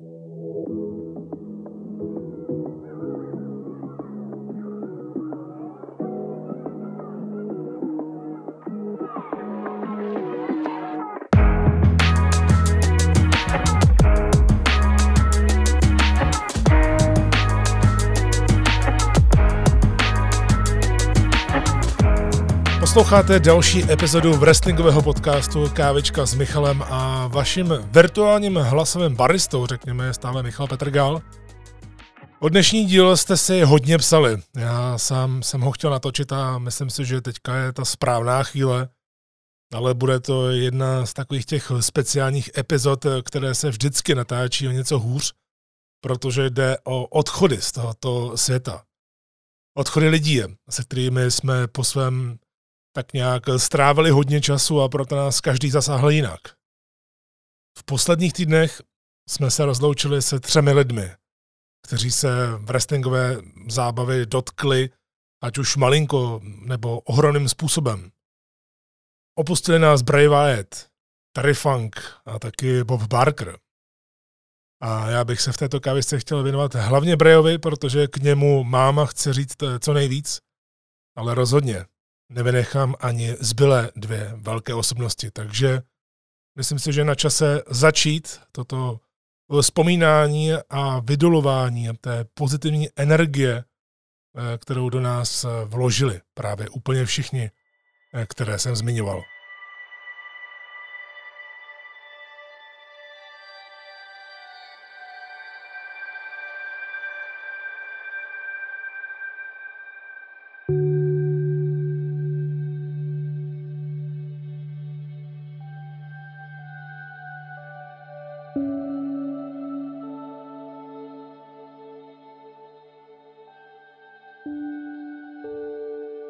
Thank you. Posloucháte další epizodu wrestlingového podcastu Kávička s Michalem a vaším virtuálním hlasovým baristou, řekněme, je stále Michal Petrgal. O dnešní díl jste si hodně psali. Já sám jsem ho chtěl natočit a myslím si, že teďka je ta správná chvíle, ale bude to jedna z takových těch speciálních epizod, které se vždycky natáčí o něco hůř, protože jde o odchody z tohoto světa. Odchody lidí, se kterými jsme po svém tak nějak strávili hodně času a proto nás každý zasáhl jinak. V posledních týdnech jsme se rozloučili se třemi lidmi, kteří se v wrestlingové zábavy dotkli, ať už malinko nebo ohromným způsobem. Opustili nás Bray Wyatt, Terry Funk a taky Bob Barker. A já bych se v této kávisce chtěl věnovat hlavně Brayovi, protože k němu máma chce říct co nejvíc, ale rozhodně nevynechám ani zbylé dvě velké osobnosti. Takže myslím si, že na čase začít toto vzpomínání a vydolování té pozitivní energie, eh, kterou do nás eh, vložili právě úplně všichni, eh, které jsem zmiňoval.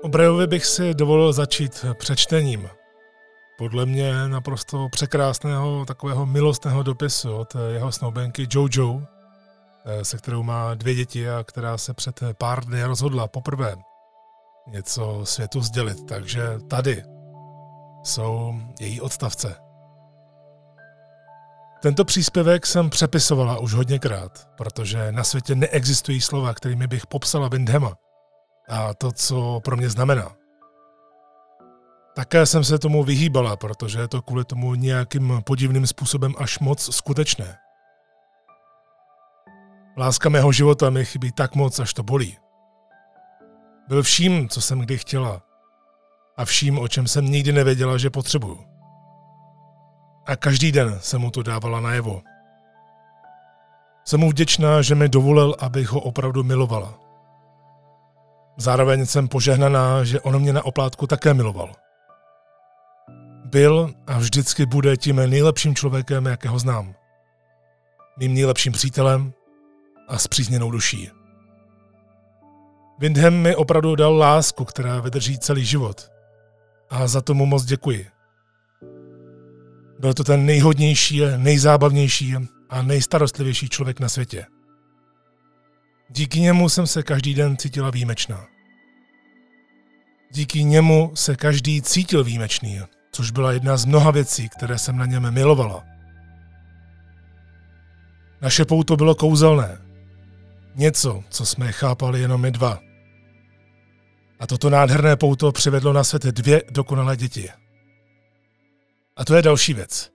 O bych si dovolil začít přečtením. Podle mě naprosto překrásného takového milostného dopisu od jeho snoubenky Jojo, se kterou má dvě děti a která se před pár dny rozhodla poprvé něco světu sdělit. Takže tady jsou její odstavce. Tento příspěvek jsem přepisovala už hodněkrát, protože na světě neexistují slova, kterými bych popsala Windhama – a to, co pro mě znamená. Také jsem se tomu vyhýbala, protože je to kvůli tomu nějakým podivným způsobem až moc skutečné. Láska mého života mi chybí tak moc, až to bolí. Byl vším, co jsem kdy chtěla. A vším, o čem jsem nikdy nevěděla, že potřebuju. A každý den jsem mu to dávala najevo. Jsem mu vděčná, že mi dovolil, abych ho opravdu milovala. Zároveň jsem požehnaná, že on mě na oplátku také miloval. Byl a vždycky bude tím nejlepším člověkem, jakého znám. Mým nejlepším přítelem a zpřízněnou duší. Windham mi opravdu dal lásku, která vydrží celý život. A za tomu moc děkuji. Byl to ten nejhodnější, nejzábavnější a nejstarostlivější člověk na světě. Díky němu jsem se každý den cítila výjimečná. Díky němu se každý cítil výjimečný, což byla jedna z mnoha věcí, které jsem na něm milovala. Naše pouto bylo kouzelné. Něco, co jsme chápali jenom my dva. A toto nádherné pouto přivedlo na svět dvě dokonalé děti. A to je další věc.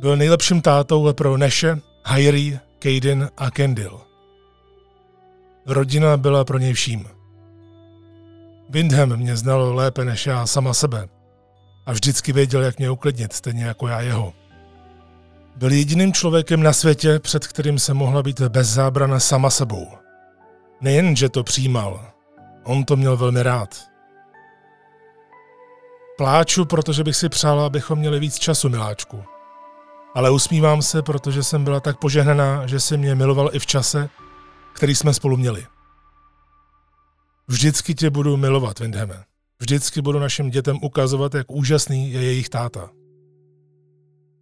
Byl nejlepším tátou pro Neše, Hairi, Kaden a Kendall. Rodina byla pro něj vším. Windham mě znal lépe než já sama sebe a vždycky věděl, jak mě uklidnit, stejně jako já jeho. Byl jediným člověkem na světě, před kterým se mohla být bez zábrana sama sebou. Nejen, že to přijímal, on to měl velmi rád. Pláču, protože bych si přála, abychom měli víc času, miláčku. Ale usmívám se, protože jsem byla tak požehnaná, že si mě miloval i v čase, který jsme spolu měli. Vždycky tě budu milovat, Windhame. Vždycky budu našim dětem ukazovat, jak úžasný je jejich táta.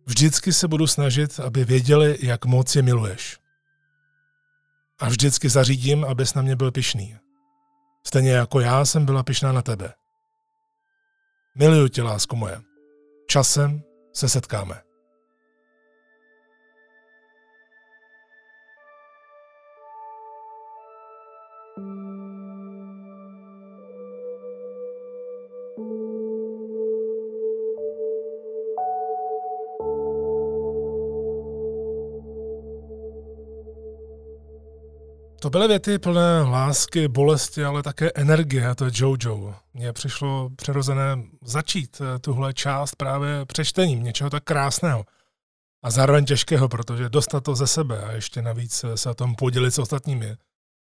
Vždycky se budu snažit, aby věděli, jak moc je miluješ. A vždycky zařídím, abys na mě byl pišný. Stejně jako já jsem byla pišná na tebe. Miluju tě, lásko moje. Časem se setkáme. Byly věty plné lásky, bolesti, ale také energie, a to je Jojo. Mně přišlo přirozené začít eh, tuhle část právě přečtením něčeho tak krásného a zároveň těžkého, protože dostat to ze sebe a ještě navíc se o tom podělit s ostatními,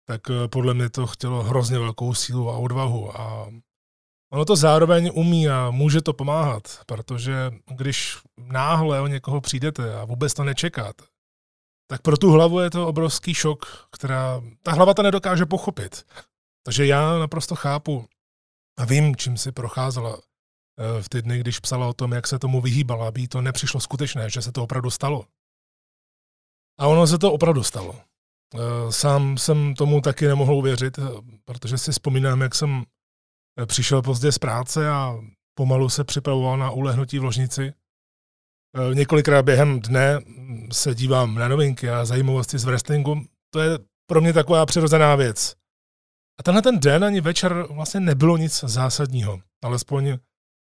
tak eh, podle mě to chtělo hrozně velkou sílu a odvahu a ono to zároveň umí a může to pomáhat, protože když náhle o někoho přijdete a vůbec to nečekáte, tak pro tu hlavu je to obrovský šok, která ta hlava to nedokáže pochopit. Takže já naprosto chápu a vím, čím si procházela eh, v ty dny, když psala o tom, jak se tomu vyhýbala, aby to nepřišlo skutečné, že se to opravdu stalo. A ono se to opravdu stalo. Eh, sám jsem tomu taky nemohl uvěřit, eh, protože si vzpomínám, jak jsem přišel pozdě z práce a pomalu se připravoval na ulehnutí v ložnici několikrát během dne se dívám na novinky a zajímavosti z wrestlingu. To je pro mě taková přirozená věc. A tenhle ten den ani večer vlastně nebylo nic zásadního. Alespoň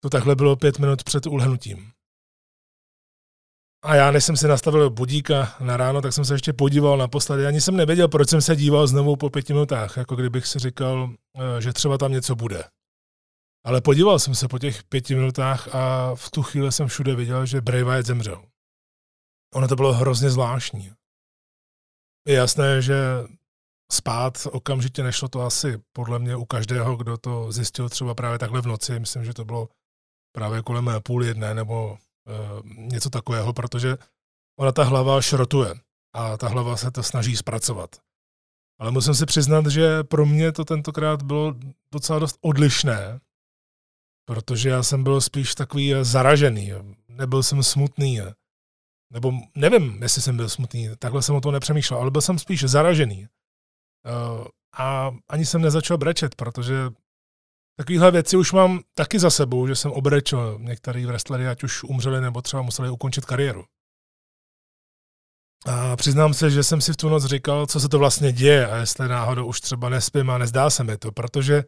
to takhle bylo pět minut před ulhnutím. A já, než jsem si nastavil budíka na ráno, tak jsem se ještě podíval naposledy. Ani jsem nevěděl, proč jsem se díval znovu po pěti minutách, jako kdybych si říkal, eh, že třeba tam něco bude. Ale podíval jsem se po těch pěti minutách a v tu chvíli jsem všude viděl, že Bray Wyatt zemřel. Ono to bylo hrozně zvláštní. Je jasné, že spát okamžitě nešlo to asi podle mě u každého, kdo to zjistil třeba právě takhle v noci. Myslím, že to bylo právě kolem půl jedné nebo e, něco takového, protože ona ta hlava šrotuje a ta hlava se to snaží zpracovat. Ale musím si přiznat, že pro mě to tentokrát bylo docela dost odlišné, protože já jsem byl spíš takový eh, zaražený, nebyl jsem smutný, eh, nebo nevím, jestli jsem byl smutný, takhle jsem o to nepřemýšlel, ale byl jsem spíš zaražený. Eh, a ani jsem nezačal brečet, protože takovéhle věci už mám taky za sebou, že jsem obrečel některý wrestlery, ať už umřeli nebo třeba museli ukončit kariéru. A přiznám se, že jsem si v tu noc říkal, co se to vlastně děje a jestli náhodou už třeba nespím a nezdá se mi to, protože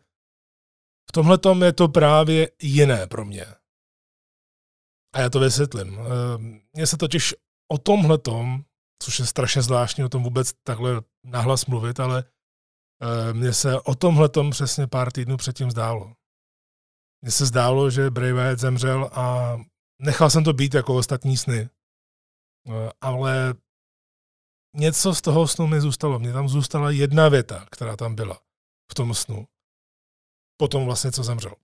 v tomhle je to právě jiné pro mě. A já to vysvětlím. Ehm, mně se totiž o tomhle což je strašně zvláštní o tom vůbec takhle nahlas mluvit, ale ehm, mně se o tomhle přesně pár týdnů předtím zdálo. Mně se zdálo, že Wyatt zemřel a nechal jsem to být jako ostatní sny. Ehm, ale něco z toho snu mi zůstalo. Mně tam zůstala jedna věta, která tam byla v tom snu potom vlastně, co zemřel.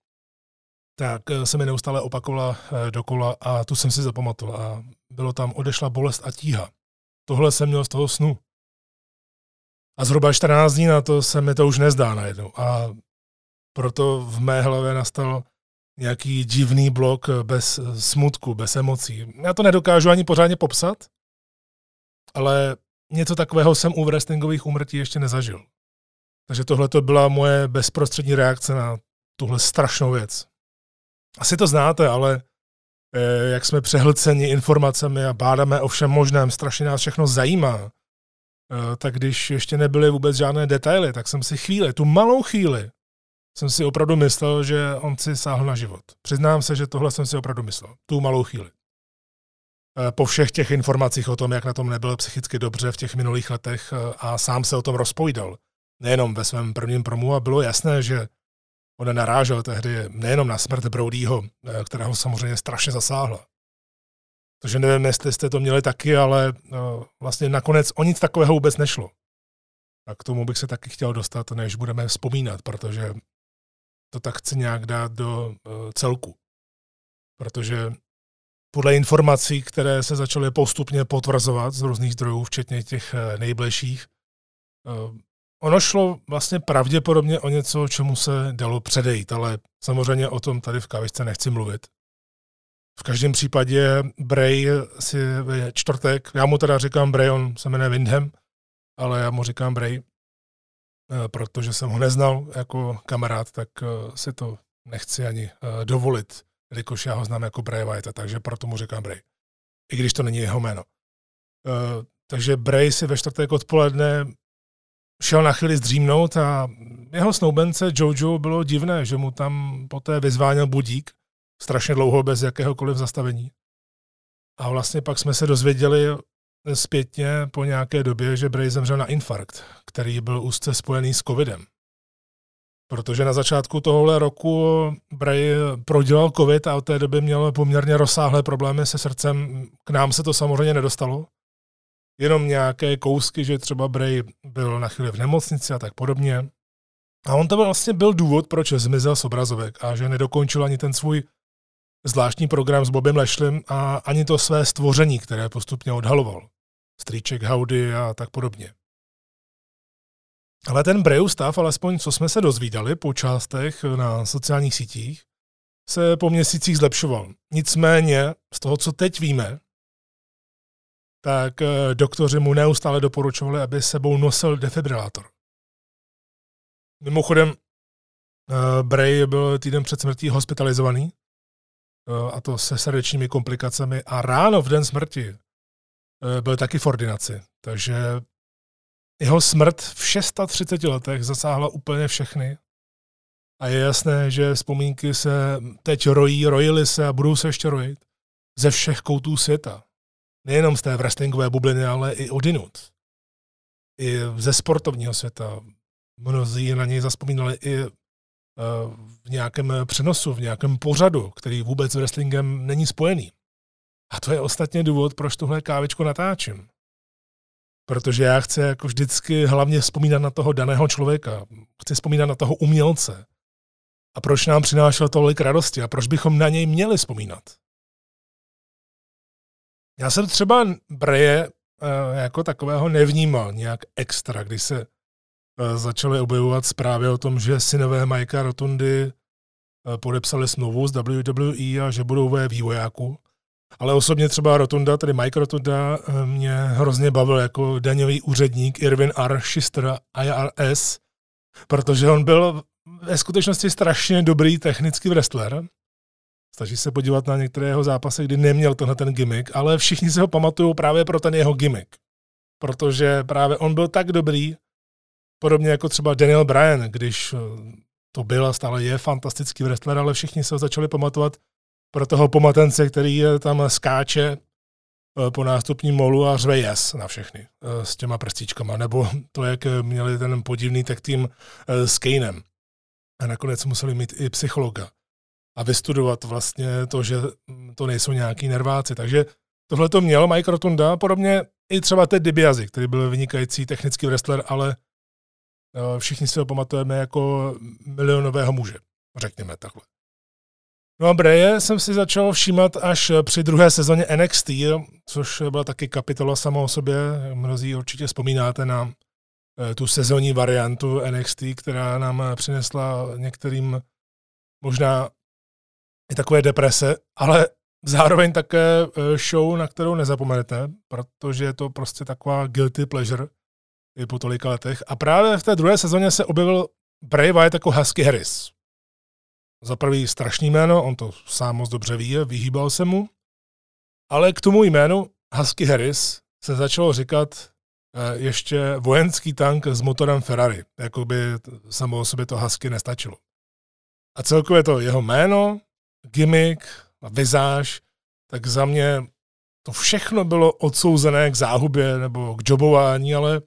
Tak eh, se mi neustále opakovala eh, dokola a tu jsem si zapamatoval. A bylo tam odešla bolest a tíha. Tohle jsem měl z toho snu. A zhruba 14 dní na to se mi to už nezdá najednou. A proto v mé hlavě nastal nějaký divný blok bez smutku, bez emocí. Já to nedokážu ani pořádně popsat, ale něco takového jsem u wrestlingových úmrtí ještě nezažil. Takže tohle to byla moje bezprostřední reakce na tuhle strašnou věc. Asi to znáte, ale eh, jak jsme přehlceni informacemi a bádáme o všem možném, strašně nás všechno zajímá, eh, tak když ještě nebyly vůbec žádné detaily, tak jsem si chvíli, tu malou chvíli, jsem si opravdu myslel, že on si sáhl na život. Přiznám se, že tohle jsem si opravdu myslel, tu malou chvíli. Eh, po všech těch informacích o tom, jak na tom nebyl psychicky dobře v těch minulých letech a sám se o tom rozpovídal, nejenom ve svém prvním promu a bylo jasné, že on narážel tehdy nejenom na smrt Brodyho, eh, která ho samozřejmě strašně zasáhla. Takže nevím, jestli jste to měli taky, ale eh, vlastně nakonec o nic takového vůbec nešlo. A k tomu bych se taky chtěl dostat, než budeme vzpomínat, protože to tak chci nějak dát do eh, celku. Protože podle informací, které se začaly postupně potvrzovat z různých zdrojů, včetně těch nejbližších, Ono šlo vlastně pravděpodobně o něco, čemu se dalo předejít, ale samozřejmě o tom tady v kavičce nechci mluvit. V každém případě Bray si ve čtvrtek, já mu teda říkám Bray, on se jmenuje Windham, ale já mu říkám Bray, eh, protože jsem ho neznal jako kamarád, tak eh, si to nechci ani eh, dovolit, jelikož já ho znám jako Bray White, takže proto mu říkám Bray. I když to není jeho jméno. Takže Bray si ve čtvrtek odpoledne šel na chvíli zdřímnout a jeho snoubence Jojo bylo divné, že mu tam poté vyzváněl budík strašně dlouho bez jakéhokoliv zastavení. A vlastně pak jsme se dozvěděli zpětně po nějaké době, že Bray zemřel na infarkt, který byl úzce spojený s covidem. Protože na začátku tohohle roku Bray prodělal covid a od té doby měl poměrně rozsáhlé problémy se srdcem. K nám se to samozřejmě nedostalo. Jenom nějaké kousky, že třeba Bray byl na chvíli v nemocnici a tak podobně. A on to vlastně byl důvod, proč zmizel z obrazovek a že nedokončil ani ten svůj zvláštní program s Bobem Lešlem a ani to své stvoření, které postupně odhaloval. Strýček Howdy a tak podobně. Ale ten Breu stav, alespoň co jsme se dozvídali po částech na sociálních sítích, se po měsících zlepšoval. Nicméně, z toho, co teď víme, tak eh, doktoři mu neustále doporučovali, aby sebou nosil defibrilátor. Mimochodem, eh, Bray byl týden před smrtí hospitalizovaný, eh, a to se srdečními komplikacemi, a ráno v den smrti byl taky v ordinaci. Takže jeho smrt v 630 letech zasáhla úplně všechny. A je jasné, že vzpomínky se teď rojí, rojily se a budou se ještě rojit ze všech koutů světa. Nejenom z té wrestlingové bubliny, ale i odinut. I ze sportovního světa. Mnozí na něj zaspomínali i eh, v nějakém přenosu, v nějakém pořadu, který vůbec s wrestlingem není spojený. A to je ostatně důvod, proč tuhle kávičku natáčím. Protože já chci jako vždycky hlavně vzpomínat na toho daného člověka. Chci vzpomínat na toho umělce. A proč nám přinášel tolik radosti a proč bychom na něj měli vzpomínat. Já jsem třeba Breje eh, jako takového nevnímal nějak extra, když se eh, začaly objevovat zprávy o tom, že synové Majka Rotundy eh, podepsali smlouvu s WWE a že budou ve vývojáku. Ale osobně třeba Rotunda, tedy Mike Rotunda, mě hrozně bavil jako daňový úředník Irvin R. Schister IRS, protože on byl ve skutečnosti strašně dobrý technický wrestler. Stačí se podívat na některé jeho zápasy, kdy neměl tenhle ten gimmick, ale všichni si ho pamatují právě pro ten jeho gimmick. Protože právě on byl tak dobrý, podobně jako třeba Daniel Bryan, když to byl a stále je fantastický wrestler, ale všichni se ho začali pamatovat pro toho pomatence, který tam skáče eh, po nástupním molu a řve yes na všechny eh, s těma prstíčkama, nebo to, jak měli ten podivný tak tým eh, s Kanem. A nakonec museli mít i psychologa a vystudovat vlastně to, že to nejsou nějaký nerváci. Takže tohle to měl Mike Rotunda, podobně i třeba Ted DiBiase, který byl vynikající technický wrestler, ale všichni si ho pamatujeme jako milionového muže, řekněme takhle. No a Breje jsem si začal všímat až při druhé sezóně NXT, což byla taky kapitola sama o sobě. Mnozí určitě vzpomínáte na eh, tu sezónní variantu NXT, která nám přinesla některým možná i takové deprese, ale zároveň také eh, show, na kterou nezapomenete, protože je to prostě taková guilty pleasure i po tolika letech. A právě v té druhé sezóně se objevil Bray Wyatt jako Husky Harris. Za prvý strašný jméno, on to sám moc dobře ví, vyhýbal se mu. Ale k tomu jménu Husky Harris se začalo říkat eh, ještě vojenský tank s motorem Ferrari. Jako by samo o sobě to Husky nestačilo. A celkově to jeho jméno, gimmick a vizáž, tak za mě to všechno bylo odsouzené k záhubě nebo k jobování, ale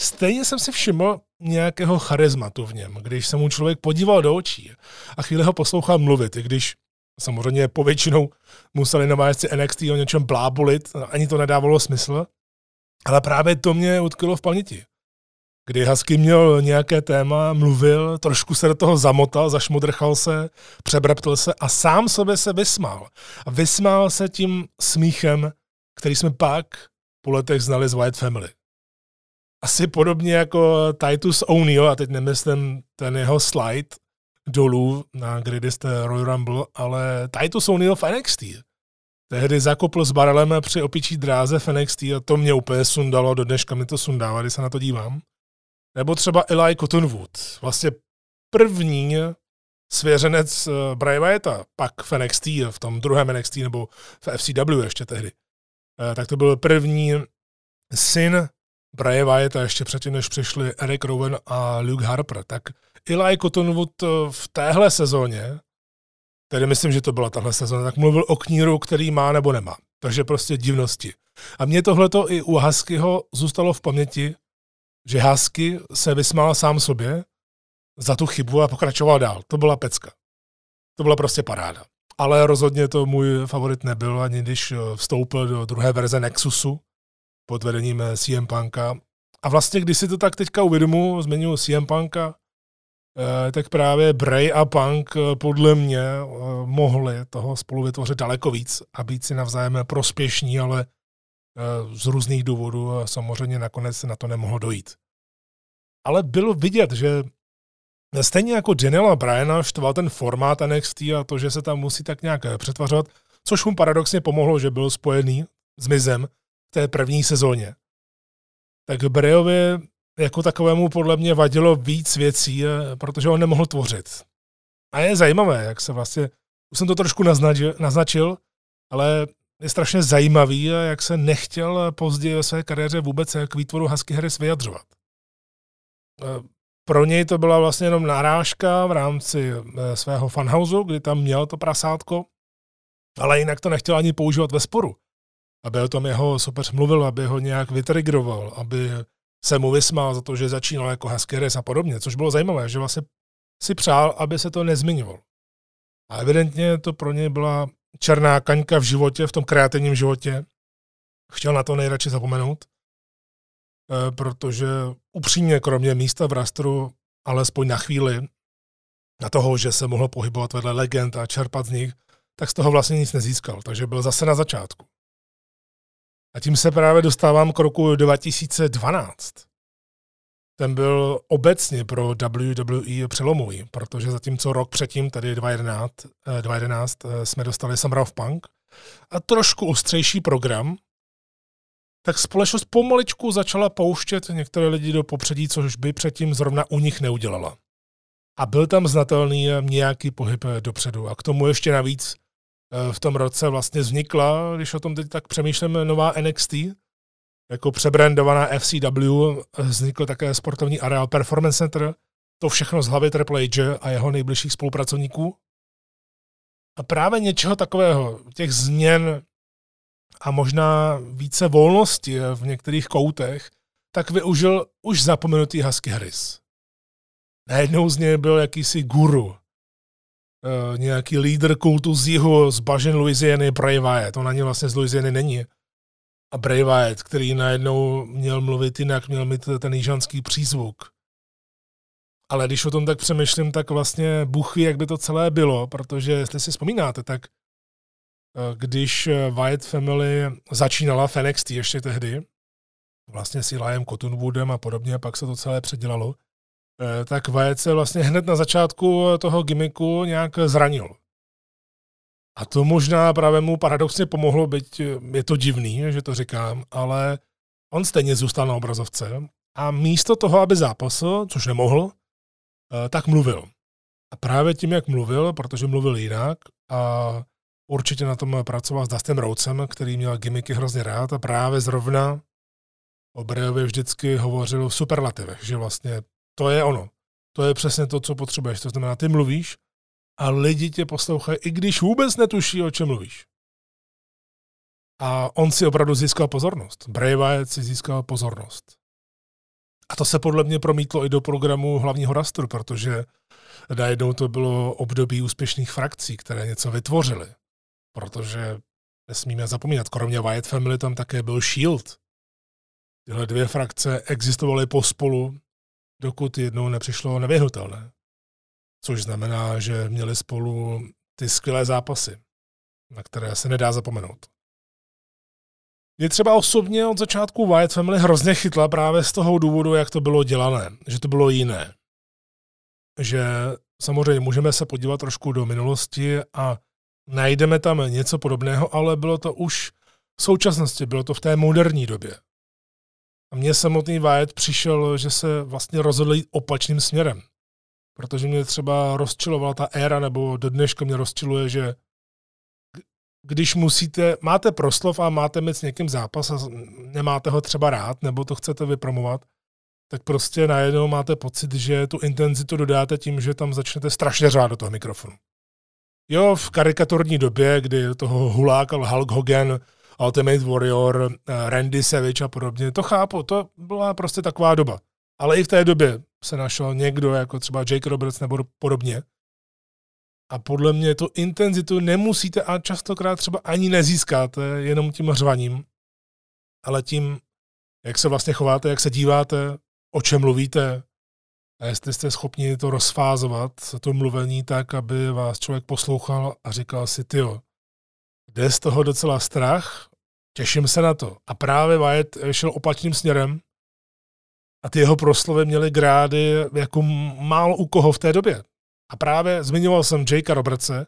stejně jsem si všiml, nějakého charizmatu v něm, když se mu člověk podíval do očí a chvíli ho poslouchal mluvit, i když samozřejmě povětšinou museli nováčci NXT o něčem blábolit, ani to nedávalo smysl, ale právě to mě utkilo v paměti. Kdy Husky měl nějaké téma, mluvil, trošku se do toho zamotal, zašmudrchal se, přebreptl se a sám sobě se vysmál. A vysmál se tím smíchem, který jsme pak po letech znali z White Family asi podobně jako Titus O'Neill, a teď nemyslím ten jeho slide dolů na jste Royal Rumble, ale Titus O'Neill v NXT. Tehdy zakopl s barelem při opičí dráze v NXT a to mě úplně sundalo, do dneška mi to sundává, když se na to dívám. Nebo třeba Eli Cottonwood, vlastně první svěřenec eh, Bray Wyatta, pak v NXT, v tom druhém NXT nebo v FCW ještě tehdy. Eh, tak to byl první syn Bray Wyatt a ještě předtím, než přišli Eric Rowan a Luke Harper, tak Eli Cottonwood eh, v téhle sezóně, tedy myslím, že to byla tahle sezóna, tak mluvil o kníru, který má nebo nemá. Takže prostě divnosti. A mě tohleto i u Huskyho zůstalo v paměti, že Husky se vysmál sám sobě za tu chybu a pokračoval dál. To byla pecka. To byla prostě paráda. Ale rozhodně to můj favorit nebyl, ani když vstoupil do druhé verze Nexusu pod vedením CM Punka. A vlastně, když si to tak teďka uvědomu, zmiňuji CM Punka, eh, tak právě Bray a Punk eh, podle mě eh, mohli toho spolu vytvořit daleko víc a být si navzájem prospěšní, ale z různých důvodů samozřejmě nakonec na to nemohlo dojít. Ale bylo vidět, že stejně jako Daniela Bryana štval ten formát NXT a to, že se tam musí tak nějak přetvařovat, což mu paradoxně pomohlo, že byl spojený s Mizem v té první sezóně. Tak Brayovi jako takovému podle mě vadilo víc věcí, protože on nemohl tvořit. A je zajímavé, jak se vlastně, už jsem to trošku naznačil, naznačil ale je strašně zajímavý, jak se nechtěl později ve své kariéře vůbec k výtvoru Husky Harris vyjadřovat. E, pro něj to byla vlastně jenom narážka v rámci e, svého fanhouse, kdy tam měl to prasátko, ale jinak to nechtěl ani používat ve sporu. Aby o tom jeho soupeř mluvil, aby ho nějak vytrigroval, aby se mu vysmál za to, že začínal jako Husky Harris a podobně, což bylo zajímavé, že vlastně si přál, aby se to nezmiňoval. A evidentně to pro něj byla černá kaňka v životě, v tom kreativním životě. Chtěl na to nejradši zapomenout, eh, protože upřímně, kromě místa v rastru, alespoň na chvíli, na toho, že se mohl pohybovat vedle legend a čerpat z nich, tak z toho vlastně nic nezískal, takže byl zase na začátku. A tím se právě dostávám k roku 2012 ten byl obecně pro WWE přelomový, protože zatímco rok předtím, tedy 2011, 2011 eh, eh, jsme dostali Summer of Punk a trošku ostřejší program, tak společnost pomaličku začala pouštět některé lidi do popředí, což by předtím zrovna u nich neudělala. A byl tam znatelný nějaký pohyb dopředu. A k tomu ještě navíc eh, v tom roce vlastně vznikla, když o tom teď tak přemýšlím, nová NXT, jako přebrandovaná FCW, vznikl také sportovní areál Performance Center, to všechno z hlavy Triple H a jeho nejbližších spolupracovníků. A právě něčeho takového, těch změn a možná více volnosti v některých koutech, tak využil už zapomenutý Husky Harris. Najednou z něj byl jakýsi guru, e, nějaký lídr kultu z jihu, z bažin Louisiany, Bray Wyatt. To na ně vlastně z Louisiany není a Bray Wyatt, který najednou měl mluvit jinak, měl mít ten jižanský přízvuk. Ale když o tom tak přemýšlím, tak vlastně Bůh jak by to celé bylo, protože jestli si vzpomínáte, tak eh, když Wyatt Family začínala v NXT ještě tehdy, vlastně s Eliam Cottonwoodem a podobně, pak se to celé předělalo, eh, tak Wyatt se vlastně hned na začátku toho gimmicku nějak zranil. A to možná právě mu paradoxně pomohlo, byť je to divný, že to říkám, ale on stejně zůstal na obrazovce a místo toho, aby zápasil, což nemohl, eh, tak mluvil. A právě tím, jak mluvil, protože mluvil jinak a určitě na tom pracoval s Dustem Rhodesem, který měl gimmicky hrozně rád a právě zrovna o Brejovi vždycky hovořil v superlativech, že vlastně to je ono. To je přesně to, co potřebuješ. To znamená, ty mluvíš a lidi tě poslouchají, i když vůbec netuší, o čem mluvíš. A on si opravdu získal pozornost. Bray Wyatt si získal pozornost. A to se podle mě promítlo i do programu hlavního rastru, protože najednou to bylo období úspěšných frakcí, které něco vytvořily. Protože nesmíme zapomínat, kromě Wyatt Family tam také byl Shield. Tyhle dvě frakce existovaly pospolu, dokud jednou nepřišlo nevyhnutelné což znamená, že měli spolu ty skvělé zápasy, na které se nedá zapomenout. Mě třeba osobně od začátku Wyatt Family hrozně chytla právě z toho důvodu, jak to bylo dělané, že to bylo jiné. Že samozřejmě můžeme se podívat trošku do minulosti a najdeme tam něco podobného, ale bylo to už v současnosti, bylo to v té moderní době. A mně samotný Wyatt přišel, že se vlastně rozhodl jít opačným směrem protože mě třeba rozčilovala ta éra, nebo do dneška mě rozčiluje, že když musíte, máte proslov a máte mít s někým zápas a nemáte ho třeba rád, nebo to chcete vypromovat, tak prostě najednou máte pocit, že tu intenzitu dodáte tím, že tam začnete strašně řád do toho mikrofonu. Jo, v karikaturní době, kdy toho hulákal Hulk Hogan Ultimate Warrior, eh, Randy Savage a podobně. To chápu, to byla prostě taková doba. Ale i v té době se našel někdo, jako třeba Jake Roberts nebo podobně. A podle mě tu intenzitu nemusíte a častokrát třeba ani nezískáte jenom tím řvaním, ale tím, jak se vlastně chováte, jak se díváte, o čem mluvíte, a jestli jste schopni to rozfázovat, to mluvení tak, aby vás člověk poslouchal a říkal si, tyjo, jde z toho docela strach, těším se na to. A právě Wyatt šel opačným směrem a ty jeho proslovy měly grády jako málo u koho v té době. A právě zmiňoval jsem Jakea Robertse,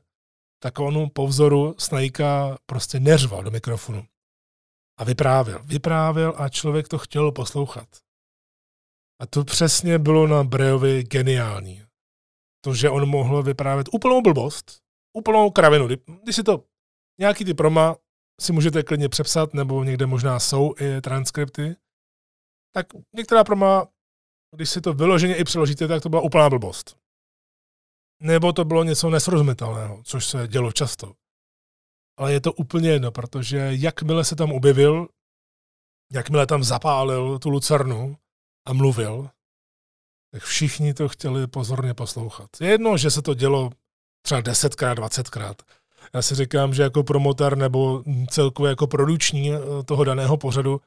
tak on po vzoru Snakea prostě neřval do mikrofonu. A vyprávěl. Vyprávěl a člověk to chtěl poslouchat. A to přesně bylo na Brejovi geniální. To, že on mohl vyprávět úplnou blbost, úplnou kravinu. Když si to nějaký ty proma si můžete klidně přepsat, nebo někde možná jsou i transkripty, tak některá proma, když si to vyloženě i přeložíte, tak to byla úplná blbost. Nebo to bylo něco nesrozumitelného, což se dělo často. Ale je to úplně jedno, protože jakmile se tam objevil, jakmile tam zapálil tu lucernu, a mluvil, tak všichni to chtěli pozorně poslouchat. Je jedno, že se to dělo třeba desetkrát, dvacetkrát. Já si říkám, že jako promotor nebo celkově jako produční eh, toho daného pořadu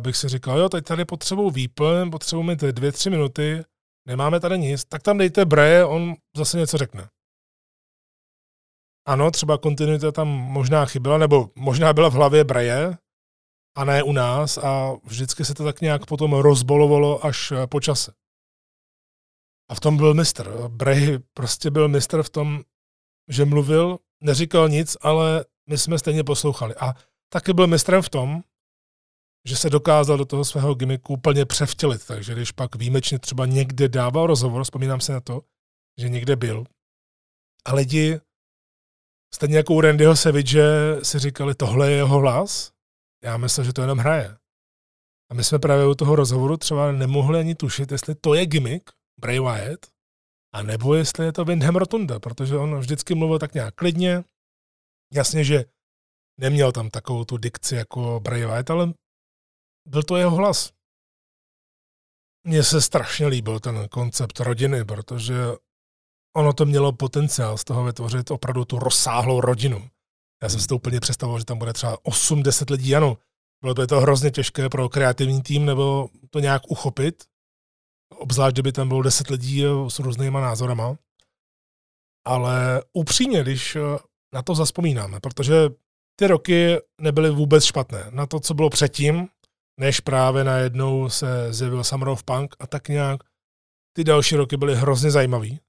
bych si říkal, jo, teď tady potřebuji výplň, potřebujeme ty dvě, tři minuty, nemáme tady nic, tak tam dejte Breje, on zase něco řekne. Ano, třeba kontinuita tam možná chyběla, nebo možná byla v hlavě Breje, a ne u nás a vždycky se to tak nějak potom rozbolovalo až eh, po čase. A v tom byl mistr. Bray prostě byl mistr v tom, že mluvil, neříkal nic, ale my jsme stejně poslouchali. A taky byl mistrem v tom, že se dokázal do toho svého gimmicku úplně převtělit. Takže když pak výjimečně třeba někde dával rozhovor, vzpomínám se na to, že někde byl, a lidi, stejně jako u Randyho Savage, si říkali, tohle je jeho hlas, já myslel, že to jenom hraje. A my jsme právě u toho rozhovoru třeba nemohli ani tušit, jestli to je gimmick Bray Wyatt, a nebo jestli je to Windham Rotunda, protože on vždycky mluvil tak nějak klidně. Jasně, že neměl tam takovou tu dikci jako Bray Wyatt, ale byl to jeho hlas. Mně se strašně líbil ten koncept rodiny, protože ono to mělo potenciál z toho vytvořit opravdu tu rozsáhlou rodinu. Já jsem si to úplně představoval, že tam bude třeba 8-10 lidí, ano. Bylo je to hrozně těžké pro kreativní tým nebo to nějak uchopit, obzvlášť, kdyby tam bylo 10 lidí s různýma názorama. Ale upřímně, když na to zaspomínáme, protože ty roky nebyly vůbec špatné. Na to, co bylo předtím, než právě najednou se zjevil Summer of Punk a tak nějak ty další roky byly hrozně zajímavý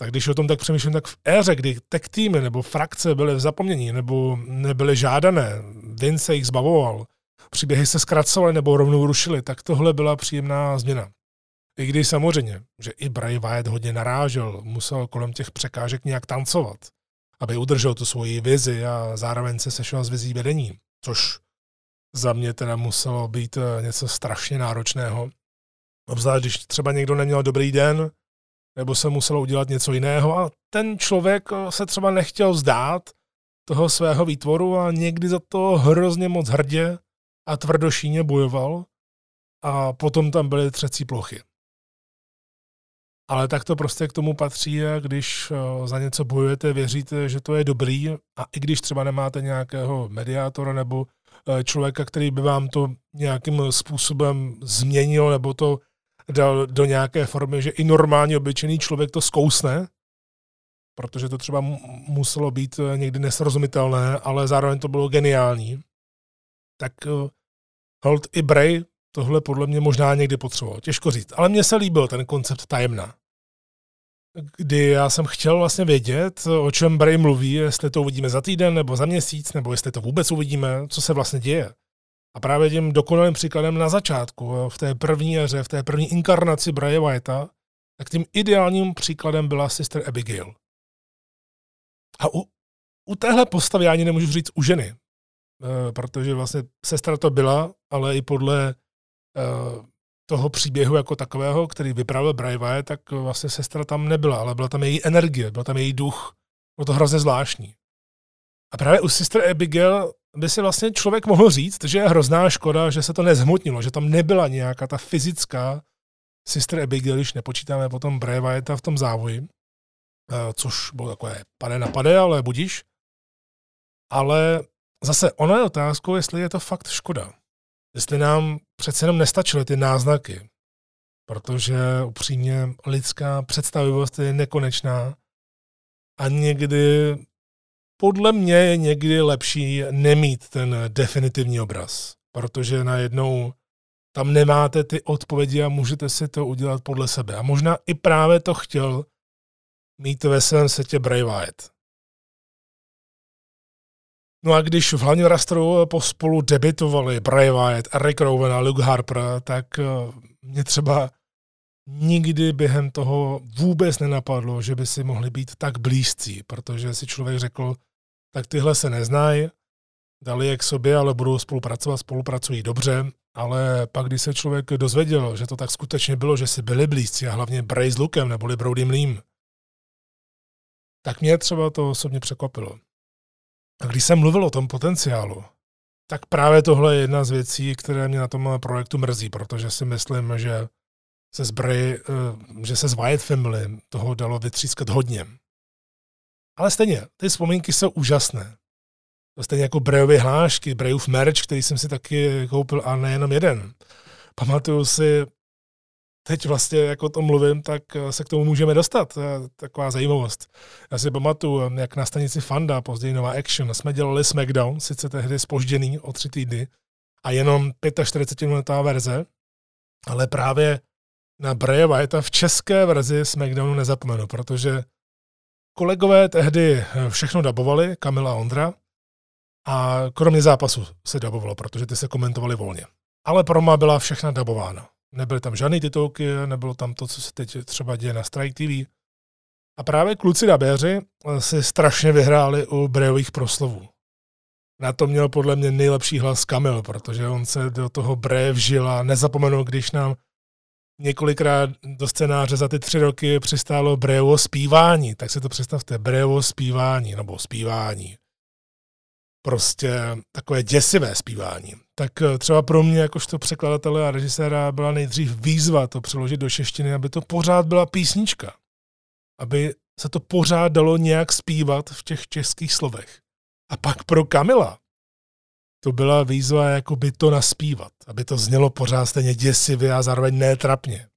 tak když o tom tak přemýšlím, tak v éře, kdy tech týmy nebo frakce byly v zapomnění nebo nebyly žádané, Vince se jich zbavoval, příběhy se zkracovaly nebo rovnou rušily, tak tohle byla příjemná změna. I když samozřejmě, že i Bray Wyatt hodně narážel, musel kolem těch překážek nějak tancovat, aby udržel tu svoji vizi a zároveň se sešel s vizí vedení, což za mě teda muselo být eh, něco strašně náročného. Obzvlášť, když třeba někdo neměl dobrý den, nebo se muselo udělat něco jiného a ten člověk eh, se třeba nechtěl vzdát toho svého výtvoru a někdy za to hrozně moc hrdě a tvrdošíně bojoval a potom tam byly třecí plochy. Ale tak to prostě k tomu patří, když eh, za něco bojujete, věříte, že to je dobrý a i když třeba nemáte nějakého mediátora nebo člověka, který by vám to nějakým způsobem změnil nebo to dal do nějaké formy, že i normálně obyčejný člověk to zkousne, protože to třeba muselo být eh, někdy nesrozumitelné, ale zároveň to bylo geniální, tak uh, hold i Bray tohle podle mě možná někdy potřeboval. Těžko říct. Ale mně se líbil ten koncept tajemna. Kdy já jsem chtěl vlastně vědět, o čem Bray mluví, jestli to uvidíme za týden nebo za měsíc, nebo jestli to vůbec uvidíme, co se vlastně děje. A právě tím dokonalým příkladem na začátku, v té první jaře, v té první inkarnaci Bray Whitea, tak tím ideálním příkladem byla Sister Abigail. A u, u téhle postavy já ani nemůžu říct u ženy, e, protože vlastně sestra to byla, ale i podle e, toho příběhu jako takového, který vypravil Wyatt, tak vlastně sestra tam nebyla, ale byla tam její energie, byl tam její duch. Bylo to hrozně zvláštní. A právě u Sister Abigail by si vlastně člověk mohl říct, že je hrozná škoda, že se to nezhmotnilo, že tam nebyla nějaká ta fyzická Sister Abigail, když nepočítáme potom Brevajeta v tom závoji, eh, což bylo takové pade na pade, ale budíš. Ale zase ono je otázkou, jestli je to fakt škoda. Jestli nám přece jenom nestačily ty náznaky, protože upřímně lidská představivost je nekonečná a někdy, podle mě je někdy lepší nemít ten definitivní obraz, protože najednou tam nemáte ty odpovědi a můžete si to udělat podle sebe. A možná i právě to chtěl mít ve svém setě Bray Wyatt. No a když v hlavním rastru pospolu debitovali Bray Wyatt, Eric Rowan a Luke Harper, tak eh, mě třeba nikdy během toho vůbec nenapadlo, že by si mohli být tak blízcí, protože si člověk řekl, tak tyhle se neznají, dali je k sobě, ale budou spolupracovat, spolupracují dobře, ale pak, když se člověk dozvěděl, že to tak skutečně bylo, že si byli blízcí a hlavně Bray s Lukem neboli Brody Mlím, tak mě třeba to osobně překvapilo. A když jsem mluvil o tom potenciálu, tak právě tohle je jedna z věcí, které mě na tom projektu mrzí, protože si myslím, že se z Bray, eh, že se z Wyatt Family toho dalo vytřískat hodně. Ale stejně, ty vzpomínky jsou úžasné. Stejně jako Brayovy hlášky, Brayův merch, který jsem si taky koupil a nejenom jeden. Pamatuju si, teď vlastně jako o tom mluvím, tak se k tomu můžeme dostat. Taková zajímavost. Já si pamatuju, jak na stanici Fanda, později Nová Action, jsme dělali SmackDown, sice tehdy spožděný o tři týdny, a jenom 45-minutová verze, ale právě na Bray Wyatta v české verzi SmackDownu nezapomenu, protože kolegové tehdy všechno dabovali, Kamila Ondra, a kromě zápasu se dabovalo, protože ty se komentovali volně. Ale proma byla všechna dabována. Nebyly tam žádné titulky, nebylo tam to, co se teď třeba děje na Strike TV. A právě kluci dabéři si strašně vyhráli u Brejových proslovů. Na to měl podle mě nejlepší hlas Kamil, protože on se do toho Breje vžil a nezapomenul, když nám několikrát do scénáře za ty tři roky přistálo Brejovo zpívání. Tak si to představte, Brejovo zpívání, nebo zpívání prostě takové děsivé zpívání. Tak eh, třeba pro mě, jakožto překladatele a režiséra, byla nejdřív výzva to přeložit do češtiny, aby to pořád byla písnička. Aby se to pořád dalo nějak zpívat v těch českých slovech. A pak pro Kamila to byla výzva jako by to naspívat, aby to znělo pořád stejně děsivě a zároveň netrapně.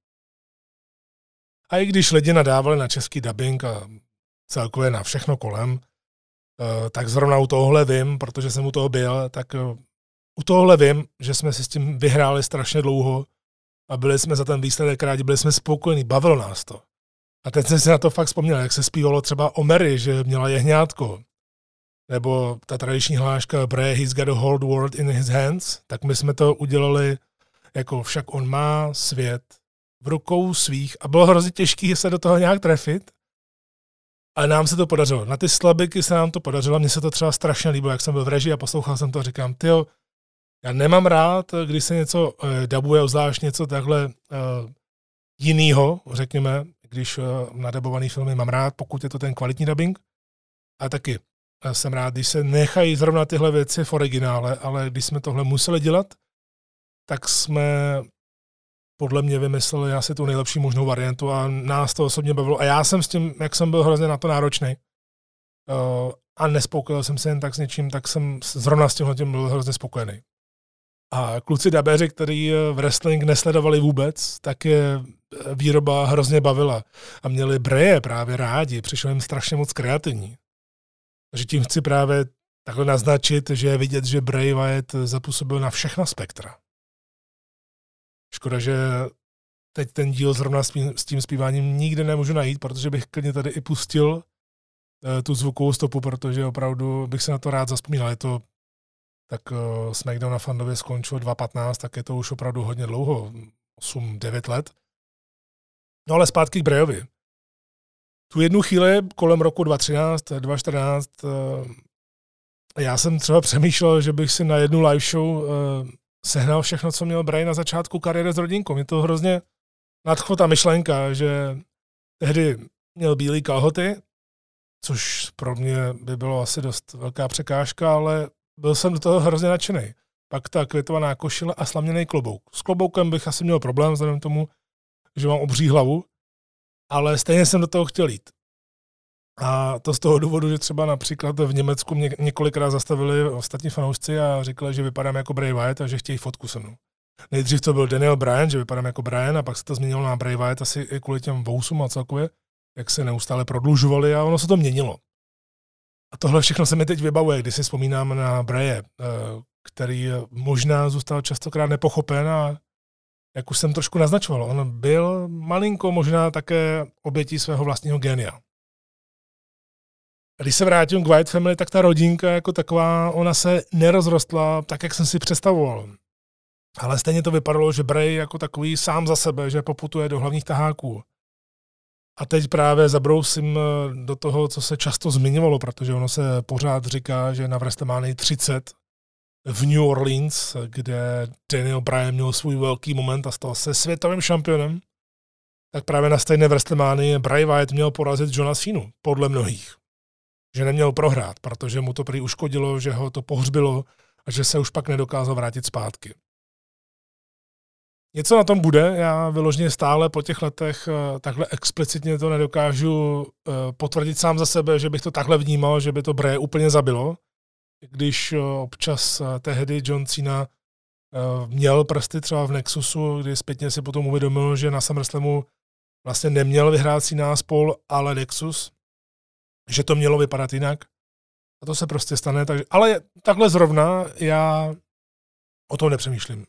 A i když lidi nadávali na český dubbing a celkově na všechno kolem, tak zrovna u tohohle vím, protože jsem u toho byl, tak eh, u tohohle vím, že jsme si s tím vyhráli strašně dlouho a byli jsme za ten výsledek rádi, byli jsme spokojení, bavilo nás to. A teď jsem si na to fakt vzpomněl, jak se zpívalo třeba o Mary, že měla jehňátko. Nebo ta tradiční hláška Bray, he's got a whole world in his hands, tak my jsme to udělali jako však on má svět v rukou svých a bylo hrozně těžké se do toho nějak trefit, ale nám se to podařilo. Na ty slabiky se nám to podařilo. Mně se to třeba strašně líbilo, jak jsem byl v režii a poslouchal jsem to a říkám, ty já nemám rád, když se něco uh, dabuje, zvlášť něco takhle uh, jinýho, řekněme, když uh, nadabovaný filmy mám rád, pokud je to ten kvalitní dubbing. A taky uh, jsem rád, když se nechají zrovna tyhle věci v originále, ale když jsme tohle museli dělat, tak jsme podle mě vymysleli asi tu nejlepší možnou variantu a nás to osobně bavilo. A já jsem s tím, jak jsem byl hrozně na to náročný uh, a nespokojil jsem se jen tak s něčím, tak jsem zrovna s tímhle tím byl hrozně spokojený. A kluci dabeři, kteří v wrestling nesledovali vůbec, tak je výroba hrozně bavila. A měli breje právě rádi, přišlo jim strašně moc kreativní. Takže tím chci právě takhle naznačit, že je vidět, že Bray Wyatt zapůsobil na všechna spektra. Škoda, že teď ten díl zrovna s tím zpíváním nikde nemůžu najít, protože bych klidně tady i pustil eh, tu zvukovou stopu, protože opravdu bych se na to rád zaspomínal. Je to tak uh, SmackDown na Fandově skončil 2.15, tak je to už opravdu hodně dlouho, 8-9 let. No ale zpátky k Brejovi. Tu jednu chvíli kolem roku 2013, 2014 uh, já jsem třeba přemýšlel, že bych si na jednu live show sehnal všechno, co měl Brian na začátku kariéry s rodinkou. Mě to hrozně nadchlo ta myšlenka, že tehdy měl bílý kalhoty, což pro mě by bylo asi dost velká překážka, ale byl jsem do toho hrozně nadšený. Pak ta květovaná košile a slaměný klobouk. S kloboukem bych asi měl problém, vzhledem tomu, že mám obří hlavu, ale stejně jsem do toho chtěl jít. A to z toho důvodu, že třeba například v Německu mě několikrát zastavili ostatní fanoušci a říkali, že vypadám jako Bray Wyatt a že chtějí fotku se mnou. Nejdřív to byl Daniel Bryan, že vypadám jako Bryan a pak se to změnilo na Bray Wyatt asi i kvůli těm vousům a celkově, jak se neustále prodlužovali a ono se to měnilo. A tohle všechno se mi teď vybavuje, když si vzpomínám na Braje, eh, který možná zůstal častokrát nepochopen a jak už jsem trošku naznačoval, on byl malinko možná také obětí svého vlastního genia. Když se vrátím k White Family, tak ta rodinka jako taková, ona se nerozrostla tak, jak jsem si představoval. Ale stejně to vypadalo, že Bray jako takový sám za sebe, že poputuje do hlavních taháků. A teď právě zabrousím eh, do toho, co se často zmiňovalo, protože ono se pořád říká, že na WrestleMania 30 v New Orleans, kde Daniel Bryan měl svůj velký moment a stal se světovým šampionem, tak právě na stejné WrestleMania Bray Wyatt měl porazit Johna Cena, podle mnohých. Že neměl prohrát, protože mu to prý uškodilo, že ho to pohřbilo a že se už pak nedokázal vrátit zpátky. Něco na tom bude, já vyloženě stále po těch letech eh, takhle explicitně to nedokážu eh, potvrdit sám za sebe, že bych to takhle vnímal, že by to Bray úplně zabilo, když eh, občas tehdy John Cena měl prsty třeba v Nexusu, kdy zpětně si potom uvědomil, že na SummerSlamu vlastně neměl vyhrát Cena spol, ale Nexus, že to mělo vypadat jinak. A to se prostě stane. Takže, ale takhle zrovna já o tom nepřemýšlím